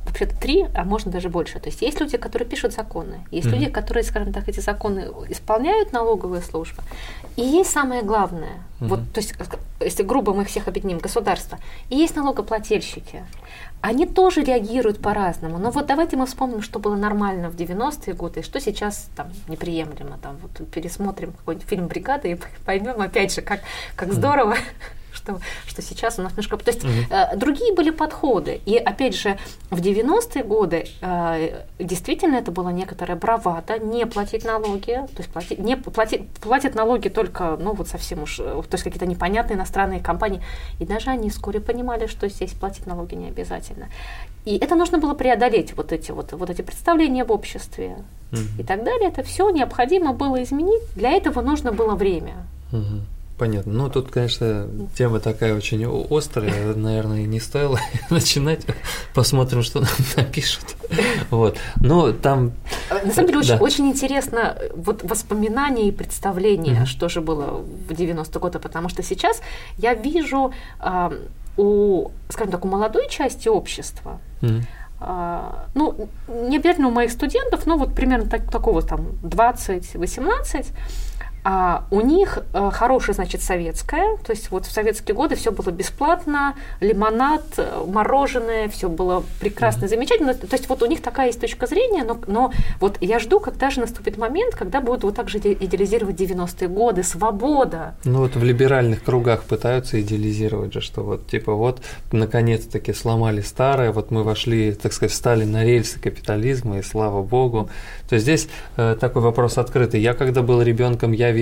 вообще-то три, а можно даже больше. То есть есть люди, которые пишут законы, есть mm-hmm. люди, которые, скажем так, эти законы исполняют налоговые службы. И есть самое главное, mm-hmm. вот, то есть, если грубо мы их всех объединим, государство, и есть налогоплательщики. Они тоже реагируют по-разному. Но вот давайте мы вспомним, что было нормально в 90-е годы, и что сейчас там неприемлемо. Там, вот пересмотрим какой-нибудь фильм «Бригада» и поймем опять же, как, как здорово mm-hmm что, что сейчас у нас немножко... То есть угу. э, другие были подходы. И опять же, в 90-е годы э, действительно это была некоторая бравада не платить налоги, то есть платить, не платить, платят налоги только, ну вот совсем уж, то есть какие-то непонятные иностранные компании. И даже они вскоре понимали, что здесь платить налоги не обязательно. И это нужно было преодолеть, вот эти, вот, вот эти представления в обществе угу. и так далее. Это все необходимо было изменить. Для этого нужно было время.
Угу. Понятно. Ну, тут, конечно, тема такая очень острая, наверное, не стоило начинать. Посмотрим, что нам напишут. Вот. Но там...
На самом деле, очень, да. очень интересно вот воспоминания и представления, угу. что же было в 90-е годы, потому что сейчас я вижу э, у, скажем так, у молодой части общества, угу. ну, не обязательно у моих студентов, но вот примерно так, такого там 20-18, а у них э, хорошее, значит, советское, то есть вот в советские годы все было бесплатно, лимонад, э, мороженое, все было прекрасно, mm-hmm. замечательно. То есть вот у них такая есть точка зрения, но, но вот я жду, когда же наступит момент, когда будут вот так же идеализировать 90-е годы, свобода.
Ну вот в либеральных кругах пытаются идеализировать же, что вот типа вот наконец-таки сломали старое, вот мы вошли, так сказать, встали на рельсы капитализма, и слава богу. То есть здесь э, такой вопрос открытый. Я когда был ребенком, я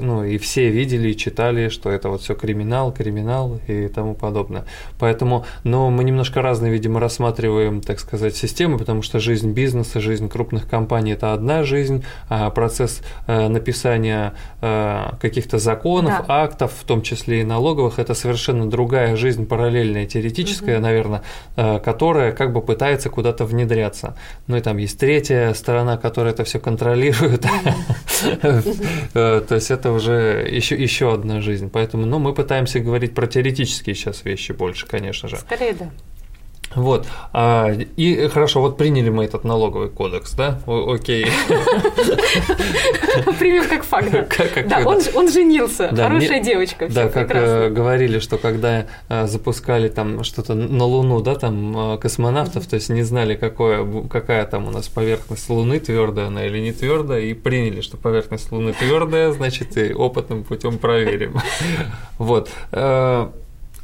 ну, и все видели и читали, что это вот все криминал, криминал и тому подобное. Поэтому, но мы немножко разные, видимо, рассматриваем, так сказать, системы, потому что жизнь бизнеса, жизнь крупных компаний – это одна жизнь, а процесс э, написания э, каких-то законов, да. актов, в том числе и налоговых, это совершенно другая жизнь, параллельная, теоретическая, угу. наверное, которая как бы пытается куда-то внедряться. Ну и там есть третья сторона, которая это все контролирует. то есть это уже еще, еще одна жизнь. Поэтому ну, мы пытаемся говорить про теоретические сейчас вещи больше, конечно же.
Скорее, да.
Вот. А, и хорошо, вот приняли мы этот налоговый кодекс, да? О, окей.
Примем как факт. Да, он, он женился, да, хорошая девочка.
Да, как э, говорили, что когда э, запускали там что-то на Луну, да, там э, космонавтов, то есть не знали, какое, какая там у нас поверхность Луны, твердая она или не твердая, и приняли, что поверхность Луны твердая, значит, и опытным путем проверим. Вот.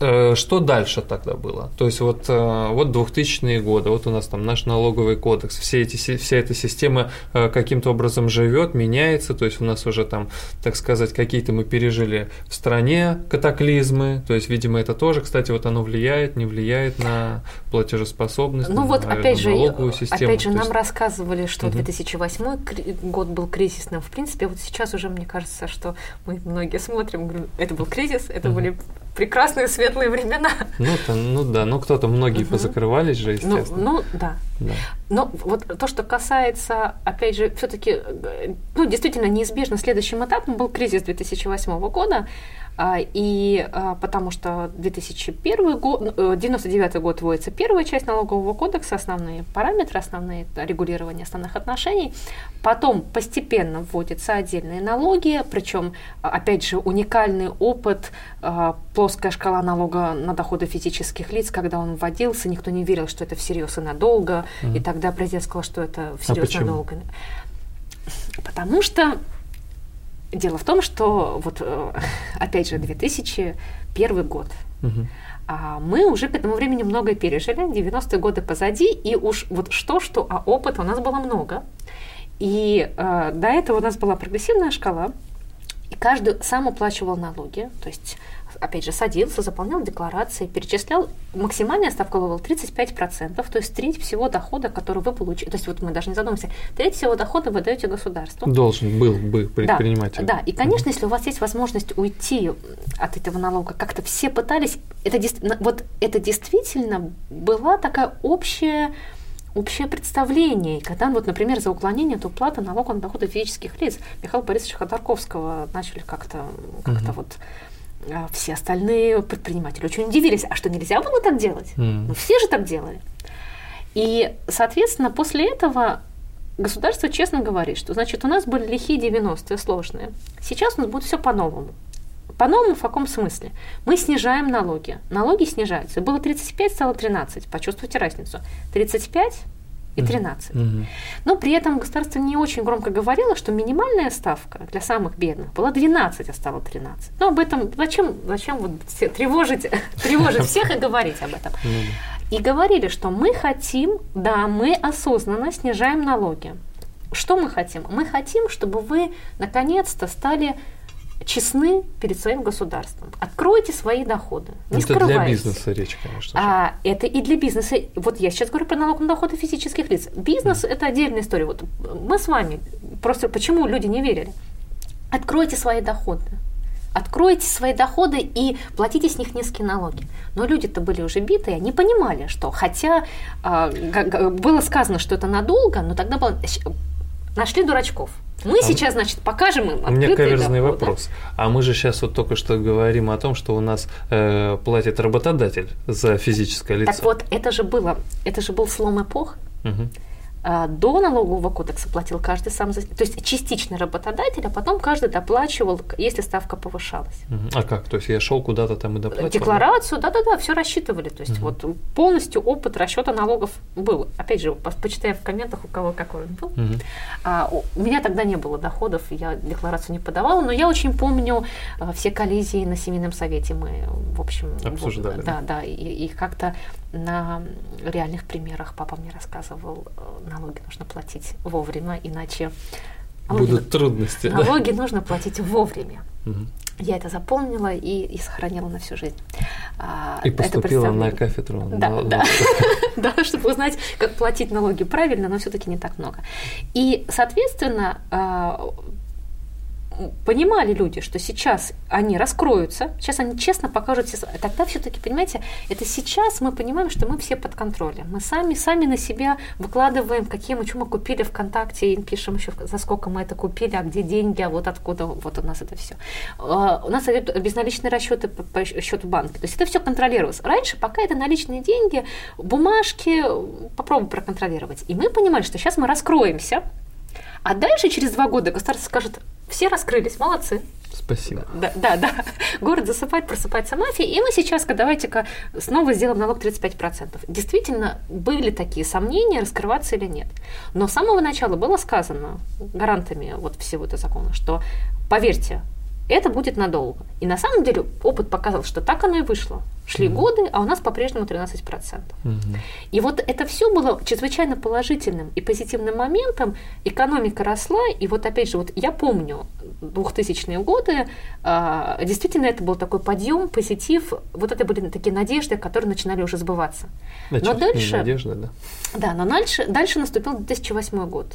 Э, что дальше тогда было? То есть вот, э, вот 2000-е годы, вот у нас там наш налоговый кодекс, все эти, вся эта система э, каким-то образом живет, меняется, то есть у нас уже там, так сказать, какие-то мы пережили в стране катаклизмы, то есть, видимо, это тоже, кстати, вот оно влияет, не влияет на платежеспособность,
ну,
на,
вот, опять же, налоговую систему. Опять же, нам есть... рассказывали, что угу. 2008 год был кризисным, в принципе, вот сейчас уже, мне кажется, что мы многие смотрим, это был кризис, это угу. были прекрасные светлые времена.
Ну, то, ну да, ну кто-то, многие угу. позакрывались же, ну, естественно.
Ну, ну да. да. Но вот то, что касается, опять же, все-таки, ну, действительно, неизбежно следующим этапом был кризис 2008 года, и а, потому что 2001 год, 99 э, год вводится первая часть налогового кодекса, основные параметры, основные регулирования основных отношений. Потом постепенно вводятся отдельные налоги, причем, а, опять же, уникальный опыт, плоская шкала налога на доходы физических лиц, когда он вводился, никто не верил, что это всерьез и надолго, mm-hmm. и тогда президент сказал, что это всерьез а надолго. Потому что дело в том, что вот, э, опять же, 2001 год. А мы уже к этому времени многое пережили, 90-е годы позади, и уж вот что-что, а опыта у нас было много. И э, до этого у нас была прогрессивная шкала, и каждый сам уплачивал налоги, то есть, опять же, садился, заполнял декларации, перечислял, максимальная ставка была 35%, то есть треть всего дохода, который вы получите, то есть вот мы даже не задумываемся, треть всего дохода вы даете государству.
Должен был бы предприниматель.
Да, да, и, конечно, если у вас есть возможность уйти от этого налога, как-то все пытались, это, вот это действительно была такая общая общее представление, И когда, вот, например, за уклонение от уплаты налога на доходы физических лиц Михаила Борисовича Ходорковского начали как-то как
Мгм.
вот все остальные предприниматели очень удивились, а что нельзя было так делать?
М.
Ну, все же так делали. И, соответственно, после этого государство честно говорит, что, значит, у нас были лихие 90-е, сложные. Сейчас у нас будет все по-новому. По-новому в каком смысле? Мы снижаем налоги. Налоги снижаются. Было 35, стало 13. Почувствуйте разницу. 35 и 13.
Мгм.
Но при этом государство не очень громко говорило, что минимальная ставка для самых бедных была 12, а стала 13. Но об этом зачем, зачем вот все тревожить, тревожить всех и говорить об этом?
Да.
И говорили, что мы хотим, да, мы осознанно снижаем налоги. Что мы хотим? Мы хотим, чтобы вы наконец-то стали честны перед своим государством. Откройте свои доходы. Не
Это для
скрывайтесь.
бизнеса речь, конечно же.
А, это и для бизнеса. Вот я сейчас говорю про налог на доходы физических лиц. Бизнес это отдельная история. Вот мы с вами просто почему люди не верили? Откройте свои доходы. Откройте свои доходы и платите с них низкие налоги. Но люди-то были уже битые, они понимали, что хотя га- было сказано, что это надолго, но тогда было, нашли дурачков. Мы
А
сейчас, значит, покажем им
У меня каверзный
доходы.
вопрос. А мы же сейчас вот только что говорим о том, что у нас э, платит работодатель за физическое лицо.
Так вот, это же было, это же был слом эпох.
Мгм.
А, До налогового кодекса платил каждый сам за То есть частично работодатель, а потом каждый доплачивал, если ставка повышалась.
А как? То есть я шел куда-то там и доплатил?
Декларацию, да-да-да, все рассчитывали. То есть вот полностью опыт расчета налогов был. Опять же, по- почитаем в комментах, у кого какой он был.
Мгм.
А, у меня тогда не было доходов, я декларацию не подавала, но я очень помню а, все коллизии на семейном совете. Мы, в общем,
Обсуждали,
вот, да, да, и, и как-то на реальных примерах папа мне рассказывал, э, налоги нужно платить вовремя, иначе налоги,
Будут трудности. да?
налоги нужно платить вовремя.
Мгм.
Я это запомнила и, и сохранила на всю жизнь. А,
И поступила на кафедру.
Да,
на-
да. да, чтобы узнать, как платить налоги правильно, но все-таки не так много. И, соответственно, а, понимали люди, что сейчас они раскроются, сейчас они честно покажут все. Тогда все-таки, понимаете, это сейчас мы понимаем, что мы все под контролем. Мы сами, сами на себя выкладываем, какие мы, что мы купили ВКонтакте, и пишем еще, за сколько мы это купили, а где деньги, а вот откуда, вот у нас это все. У нас идут безналичные расчеты по счету банка. То есть это все контролировалось. Раньше, пока это наличные деньги, бумажки, попробуй проконтролировать. И мы понимали, что сейчас мы раскроемся, а дальше через два года государство скажет, все раскрылись, молодцы.
Спасибо.
Да, да, да. Город засыпает, просыпается мафия. И мы сейчас-ка давайте-ка снова сделаем налог 35%. Действительно, были такие сомнения, раскрываться или нет. Но с самого начала было сказано гарантами вот всего этого закона, что, поверьте, это будет надолго. И на самом деле опыт показал, что так оно и вышло. Шли
Мгм.
годы, а у нас по-прежнему 13%.
Мгм.
И вот это все было чрезвычайно положительным и позитивным моментом. Экономика росла, и вот опять же, вот я помню 2000-е годы, а, действительно это был такой подъем, позитив, вот это были такие надежды, которые начинали уже сбываться.
Значит,
Но дальше-
Надежда, да.
Да, но дальше, дальше наступил 2008 год.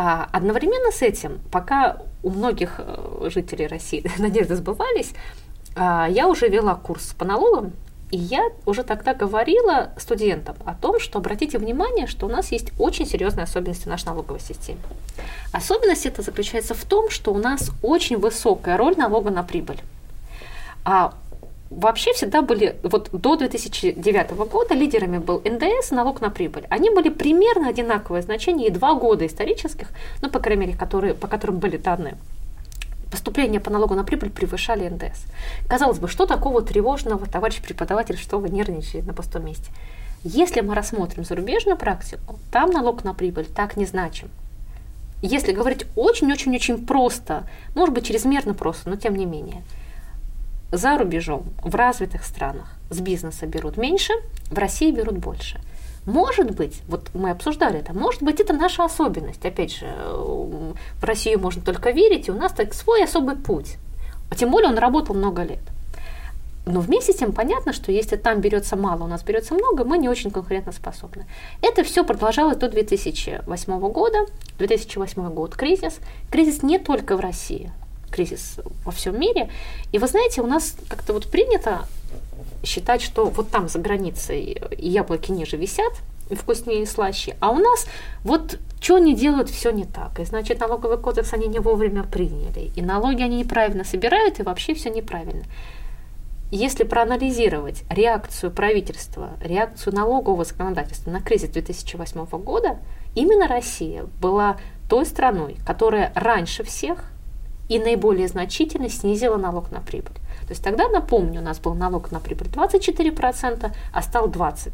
А одновременно с этим, пока у многих э, жителей России надежды сбывались, а, я уже вела курс по налогам, и я уже тогда говорила студентам о том, что обратите внимание, что у нас есть очень серьезные особенности в нашей налоговой системе. Особенность это заключается в том, что у нас очень высокая роль налога на прибыль. А вообще всегда были, вот до 2009 года лидерами был НДС налог на прибыль. Они были примерно одинаковое значение и два года исторических, ну, по крайней мере, которые, по которым были данные. Поступления по налогу на прибыль превышали НДС. Казалось бы, что такого тревожного, товарищ преподаватель, что вы нервничаете на пустом месте? Если мы рассмотрим зарубежную практику, там налог на прибыль так не значим. если говорить очень-очень-очень просто, может быть, чрезмерно просто, но тем не менее, за рубежом, в развитых странах с бизнеса берут меньше, в России берут больше. Может быть, вот мы обсуждали это, может быть, это наша особенность. Опять же, в Россию можно только верить, и у нас так свой особый путь. А тем более он работал много лет. Но вместе с тем понятно, что если там берется мало, у нас берется много, мы не очень конкурентоспособны. Это все продолжалось до 2008 года. 2008 год кризис. Кризис не только в России, кризис во всем мире. И вы знаете, у нас как-то вот принято считать, что вот там за границей яблоки ниже висят, вкуснее и слаще, а у нас вот что они делают, все не так. И значит, налоговый кодекс они не вовремя приняли, и налоги они неправильно собирают, и вообще все неправильно. Если проанализировать реакцию правительства, реакцию налогового законодательства на кризис 2008 года, именно Россия была той страной, которая раньше всех и наиболее значительно снизила налог на прибыль. То есть тогда, напомню, у нас был налог на прибыль 24%, а стал 20%.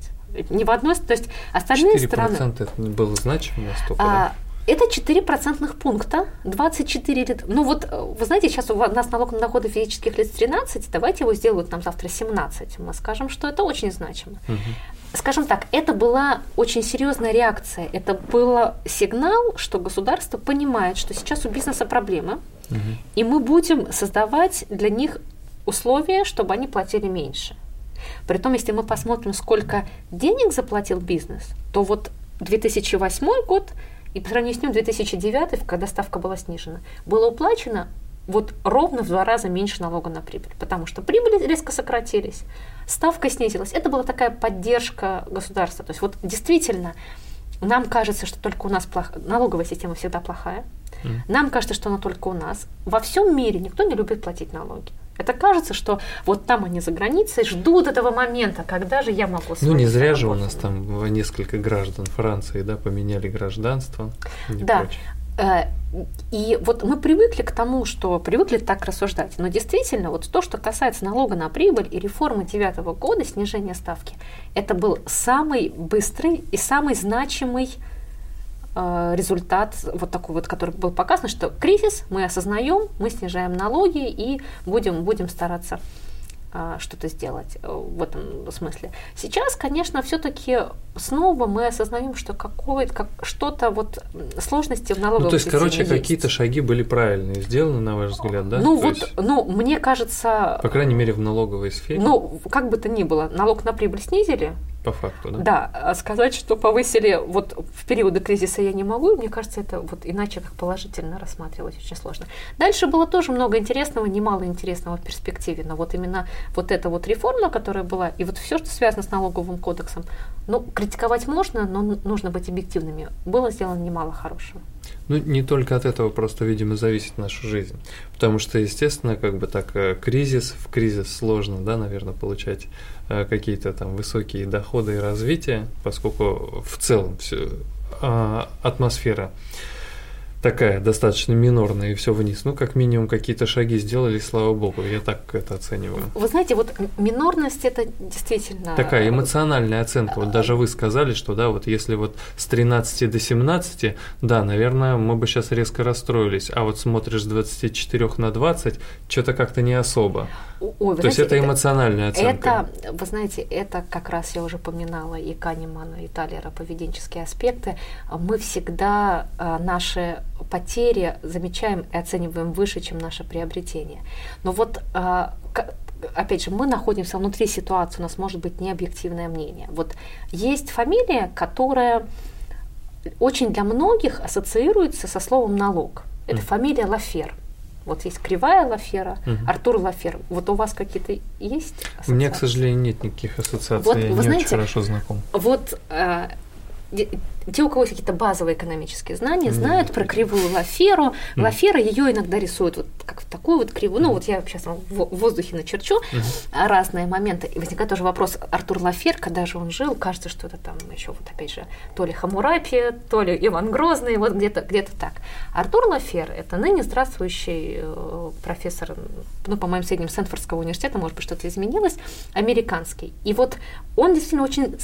Не в одной, то есть остальные 4% страны... 4%
это было значимо настолько, а, да?
Это 4 процентных пункта, 24 лет. Ну вот, вы знаете, сейчас у нас налог на доходы физических лиц 13, давайте его сделают нам завтра 17. Мы скажем, что это очень значимо. Угу. Скажем так, это была очень серьезная реакция. Это был сигнал, что государство понимает, что сейчас у бизнеса проблемы, угу. и мы будем создавать для них условия, чтобы они платили меньше. Притом, если мы посмотрим, сколько денег заплатил бизнес, то вот 2008 год – и по сравнению с ним 2009, когда ставка была снижена, было уплачено вот ровно в два раза меньше налога на прибыль, потому что прибыли резко сократились, ставка снизилась. Это была такая поддержка государства. То есть вот действительно нам кажется, что только у нас плох... налоговая система всегда плохая. Mm. Нам кажется, что она только у нас. Во всем мире никто не любит платить налоги. Это кажется, что вот там они за границей ждут этого момента, когда же я могу
Ну, не зря же у нас там несколько граждан Франции, да, поменяли гражданство.
Да. Прочее. Э, и вот мы привыкли к тому, что привыкли так рассуждать. Но действительно, вот то, что касается налога на прибыль и реформы девятого года, снижения ставки, это был самый быстрый и самый значимый результат вот такой вот, который был показан, что кризис мы осознаем, мы снижаем налоги и будем, будем стараться э, что-то сделать э, в этом смысле. Сейчас, конечно, все-таки снова мы осознаем, что какое как, что-то вот сложности в налоговой
Ну, то есть, короче, какие-то шаги были правильные сделаны, на ваш взгляд, да?
Ну,
то
вот, есть, ну, мне кажется...
По крайней мере, в налоговой сфере.
Ну, как бы то ни было, налог на прибыль снизили,
по факту, да?
Да, а сказать, что повысили вот в периоды кризиса я не могу, мне кажется, это вот иначе как положительно рассматривать очень сложно. Дальше было тоже много интересного, немало интересного в перспективе, но вот именно вот эта вот реформа, которая была, и вот все, что связано с налоговым кодексом, ну, критиковать можно, но нужно быть объективными. Было сделано немало хорошего.
Ну, не только от этого просто, видимо, зависит наша жизнь. Потому что, естественно, как бы так, э, кризис, в кризис сложно, да, наверное, получать э, какие-то там высокие доходы и развитие, поскольку в целом все, а, атмосфера такая достаточно минорная и все вниз. Ну, как минимум, какие-то шаги сделали, слава богу, я так это оцениваю.
Вы знаете, вот минорность это действительно...
Такая эмоциональная оценка. Вот даже вы сказали, что, да, вот если вот с 13 до 17, да, наверное, мы бы сейчас резко расстроились, а вот смотришь с 24 на 20, что-то как-то не особо. Ой, То знаете, есть это эмоциональная оценка.
Это, вы знаете, это как раз я уже поминала и Канемана, и Талера поведенческие аспекты. Мы всегда а, наши потери замечаем и оцениваем выше, чем наше приобретение. Но вот а, опять же, мы находимся внутри ситуации, у нас может быть необъективное мнение. Вот есть фамилия, которая очень для многих ассоциируется со словом налог. Это mm. фамилия Лафер. Вот есть кривая Лафера, угу. Артур Лафер. Вот у вас какие-то есть
ассоциации? У меня, к сожалению, нет никаких ассоциаций. Вот, я вы не знаете, очень хорошо знаком.
Вот э, те, у кого есть какие-то базовые экономические знания, знают про кривую Лаферу. Mm. Лафера ее иногда рисуют вот как в такую вот кривую. Ну, вот я сейчас в воздухе начерчу mm-hmm. разные моменты. И возникает тоже вопрос, Артур Лафер, когда же он жил, кажется, что это там еще вот опять же то ли Хамурапи, то ли Иван Грозный, вот где-то где так. Артур Лафер – это ныне здравствующий э, профессор, ну, по моим сведениям, Сенфордского университета, может быть, что-то изменилось, американский. И вот он действительно очень,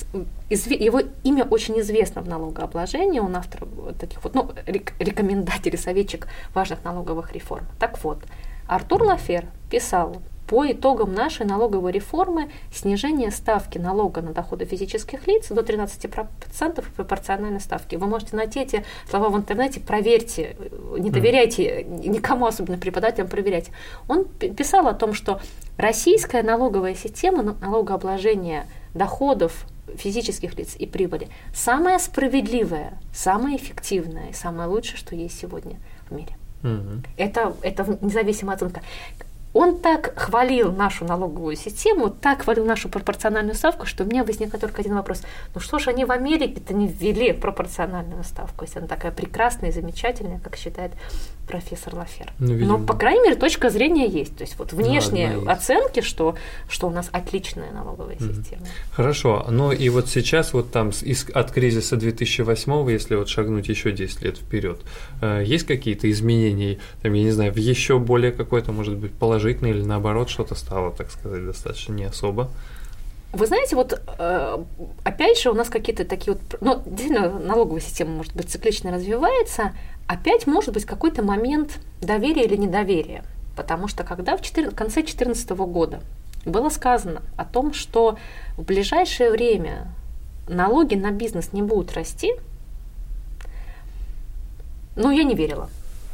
его имя очень известно в налоговом налогообложения, он автор таких вот, ну, рекомендатель и советчик важных налоговых реформ. Так вот, Артур Лафер писал по итогам нашей налоговой реформы снижение ставки налога на доходы физических лиц до 13% пропорциональной ставки. Вы можете найти эти слова в интернете, проверьте, не доверяйте никому, особенно преподавателям, проверяйте. Он писал о том, что российская налоговая система налогообложения доходов физических лиц и прибыли самая справедливая, самая эффективная и самое лучшее, что есть сегодня в мире. Угу. Это, это независимая оценка он так хвалил нашу налоговую систему, так хвалил нашу пропорциональную ставку, что у меня возникает только один вопрос. Ну что ж, они в Америке-то не ввели пропорциональную ставку, если она такая прекрасная и замечательная, как считает профессор Лафер. Ну, Но, по крайней мере, точка зрения есть. То есть вот внешние ну, оценки, что, что у нас отличная налоговая mm система.
Хорошо. Ну и вот сейчас вот там из, от кризиса 2008, если вот шагнуть еще 10 лет вперед, э, есть какие-то изменения, там, я не знаю, в еще более какой-то, может быть, положительный или наоборот что-то стало, так сказать, достаточно не особо?
Вы знаете, вот э, опять же у нас какие-то такие вот, ну, действительно, налоговая система, может быть, циклично развивается, опять может быть какой-то момент доверия или недоверия. Потому что когда в, 4, в конце 2014 года было сказано о том, что в ближайшее время налоги на бизнес не будут расти, ну, я не верила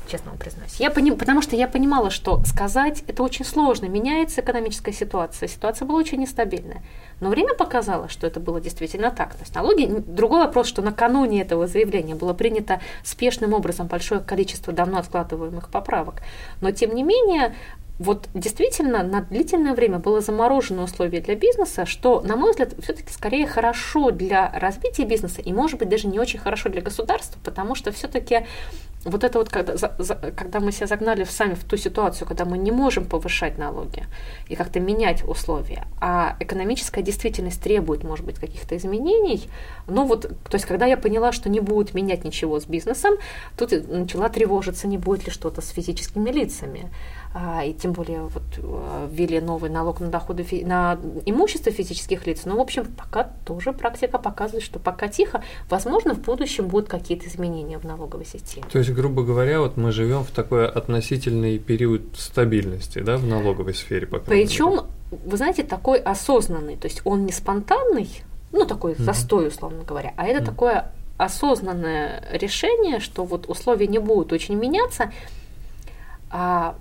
честно вам признаюсь. Я поним, потому что я понимала, что сказать это очень сложно. Меняется экономическая ситуация. Ситуация была очень нестабильная. Но время показало, что это было действительно так. То есть налоги... Другой вопрос, что накануне этого заявления было принято спешным образом большое количество давно откладываемых поправок. Но, тем не менее, вот действительно на длительное время было заморожено условие для бизнеса, что, на мой взгляд, все-таки скорее хорошо для развития бизнеса и, может быть, даже не очень хорошо для государства, потому что все-таки вот это вот, когда, за, за, когда мы себя загнали в сами в ту ситуацию, когда мы не можем повышать налоги и как-то менять условия, а экономическая действительность требует, может быть, каких-то изменений, ну вот, то есть, когда я поняла, что не будет менять ничего с бизнесом, тут начала тревожиться, не будет ли что-то с физическими лицами. А, и тем более вот а, ввели новый налог на доходы на имущество физических лиц. Но, в общем, пока тоже практика показывает, что пока тихо, возможно, в будущем будут какие-то изменения в налоговой системе.
То есть, грубо говоря, вот мы живем в такой относительный период стабильности, да, в налоговой сфере,
пока. Причем, вы знаете, такой осознанный, то есть он не спонтанный, ну такой mm-hmm. застой, условно говоря, а это mm-hmm. такое осознанное решение, что вот условия не будут очень меняться, а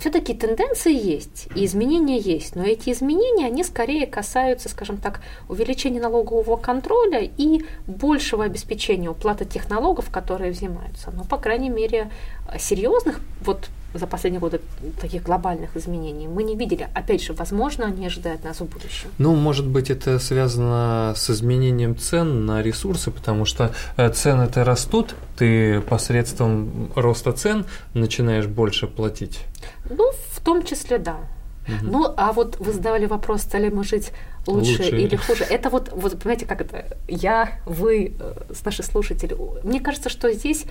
все-таки тенденции есть, и изменения есть, но эти изменения, они скорее касаются, скажем так, увеличения налогового контроля и большего обеспечения уплаты тех налогов, которые взимаются. Но, по крайней мере, серьезных вот за последние годы таких глобальных изменений мы не видели. Опять же, возможно, они ожидают нас в будущем.
Ну, может быть, это связано с изменением цен на ресурсы, потому что э, цены-то растут, ты посредством роста цен начинаешь больше платить.
Ну, в том числе, да. Угу. Ну, а вот вы задавали вопрос, стали мы жить лучше, лучше или хуже. Это вот, вот, понимаете, как это, я, вы, э, наши слушатели. Мне кажется, что здесь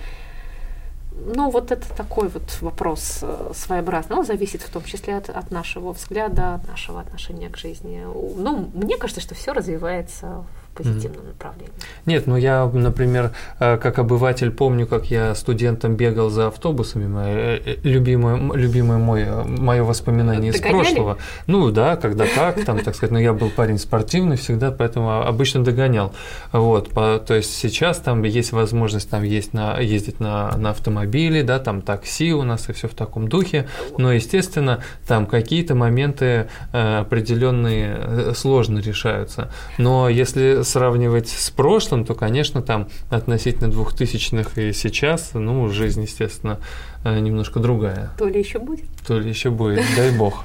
ну, вот это такой вот вопрос э, своеобразный. Он зависит в том числе от, от нашего взгляда, от нашего отношения к жизни. Ну, мне кажется, что все развивается позитивном mm-hmm. направлении.
Нет, ну я, например, э, как обыватель помню, как я студентом бегал за автобусами, мое, э, любимое, любимое мое, мое воспоминание Догоняли? из прошлого. Ну да, когда так, там, так сказать, но я был парень спортивный всегда, поэтому обычно догонял. Вот, по, то есть сейчас там есть возможность там есть на, ездить на, на автомобиле, да, там такси у нас и все в таком духе, но, естественно, там какие-то моменты э, определенные сложно решаются. Но если сравнивать с прошлым, то, конечно, там относительно двухтысячных и сейчас, ну, жизнь, естественно, э, немножко другая.
То ли еще будет.
То ли еще будет, дай бог.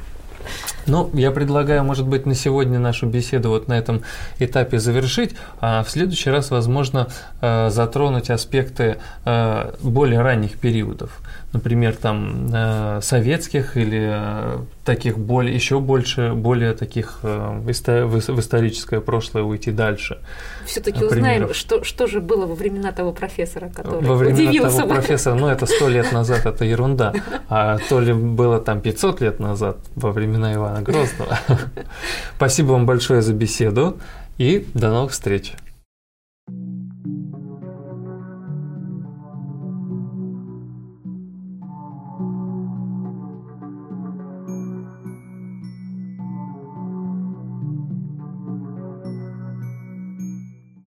Ну, я предлагаю, может быть, на сегодня нашу беседу вот на этом этапе завершить, а в следующий раз, возможно, э, затронуть аспекты э, более ранних периодов например, там э, советских или э, таких более, еще больше, более таких э, в историческое прошлое уйти дальше.
Все-таки узнаем, что, что же было во времена того профессора, который
Во времена удивился. того профессора, ну это сто лет назад, это ерунда, а то ли было там 500 лет назад, во времена Ивана Грозного. Спасибо вам большое за беседу и до новых встреч.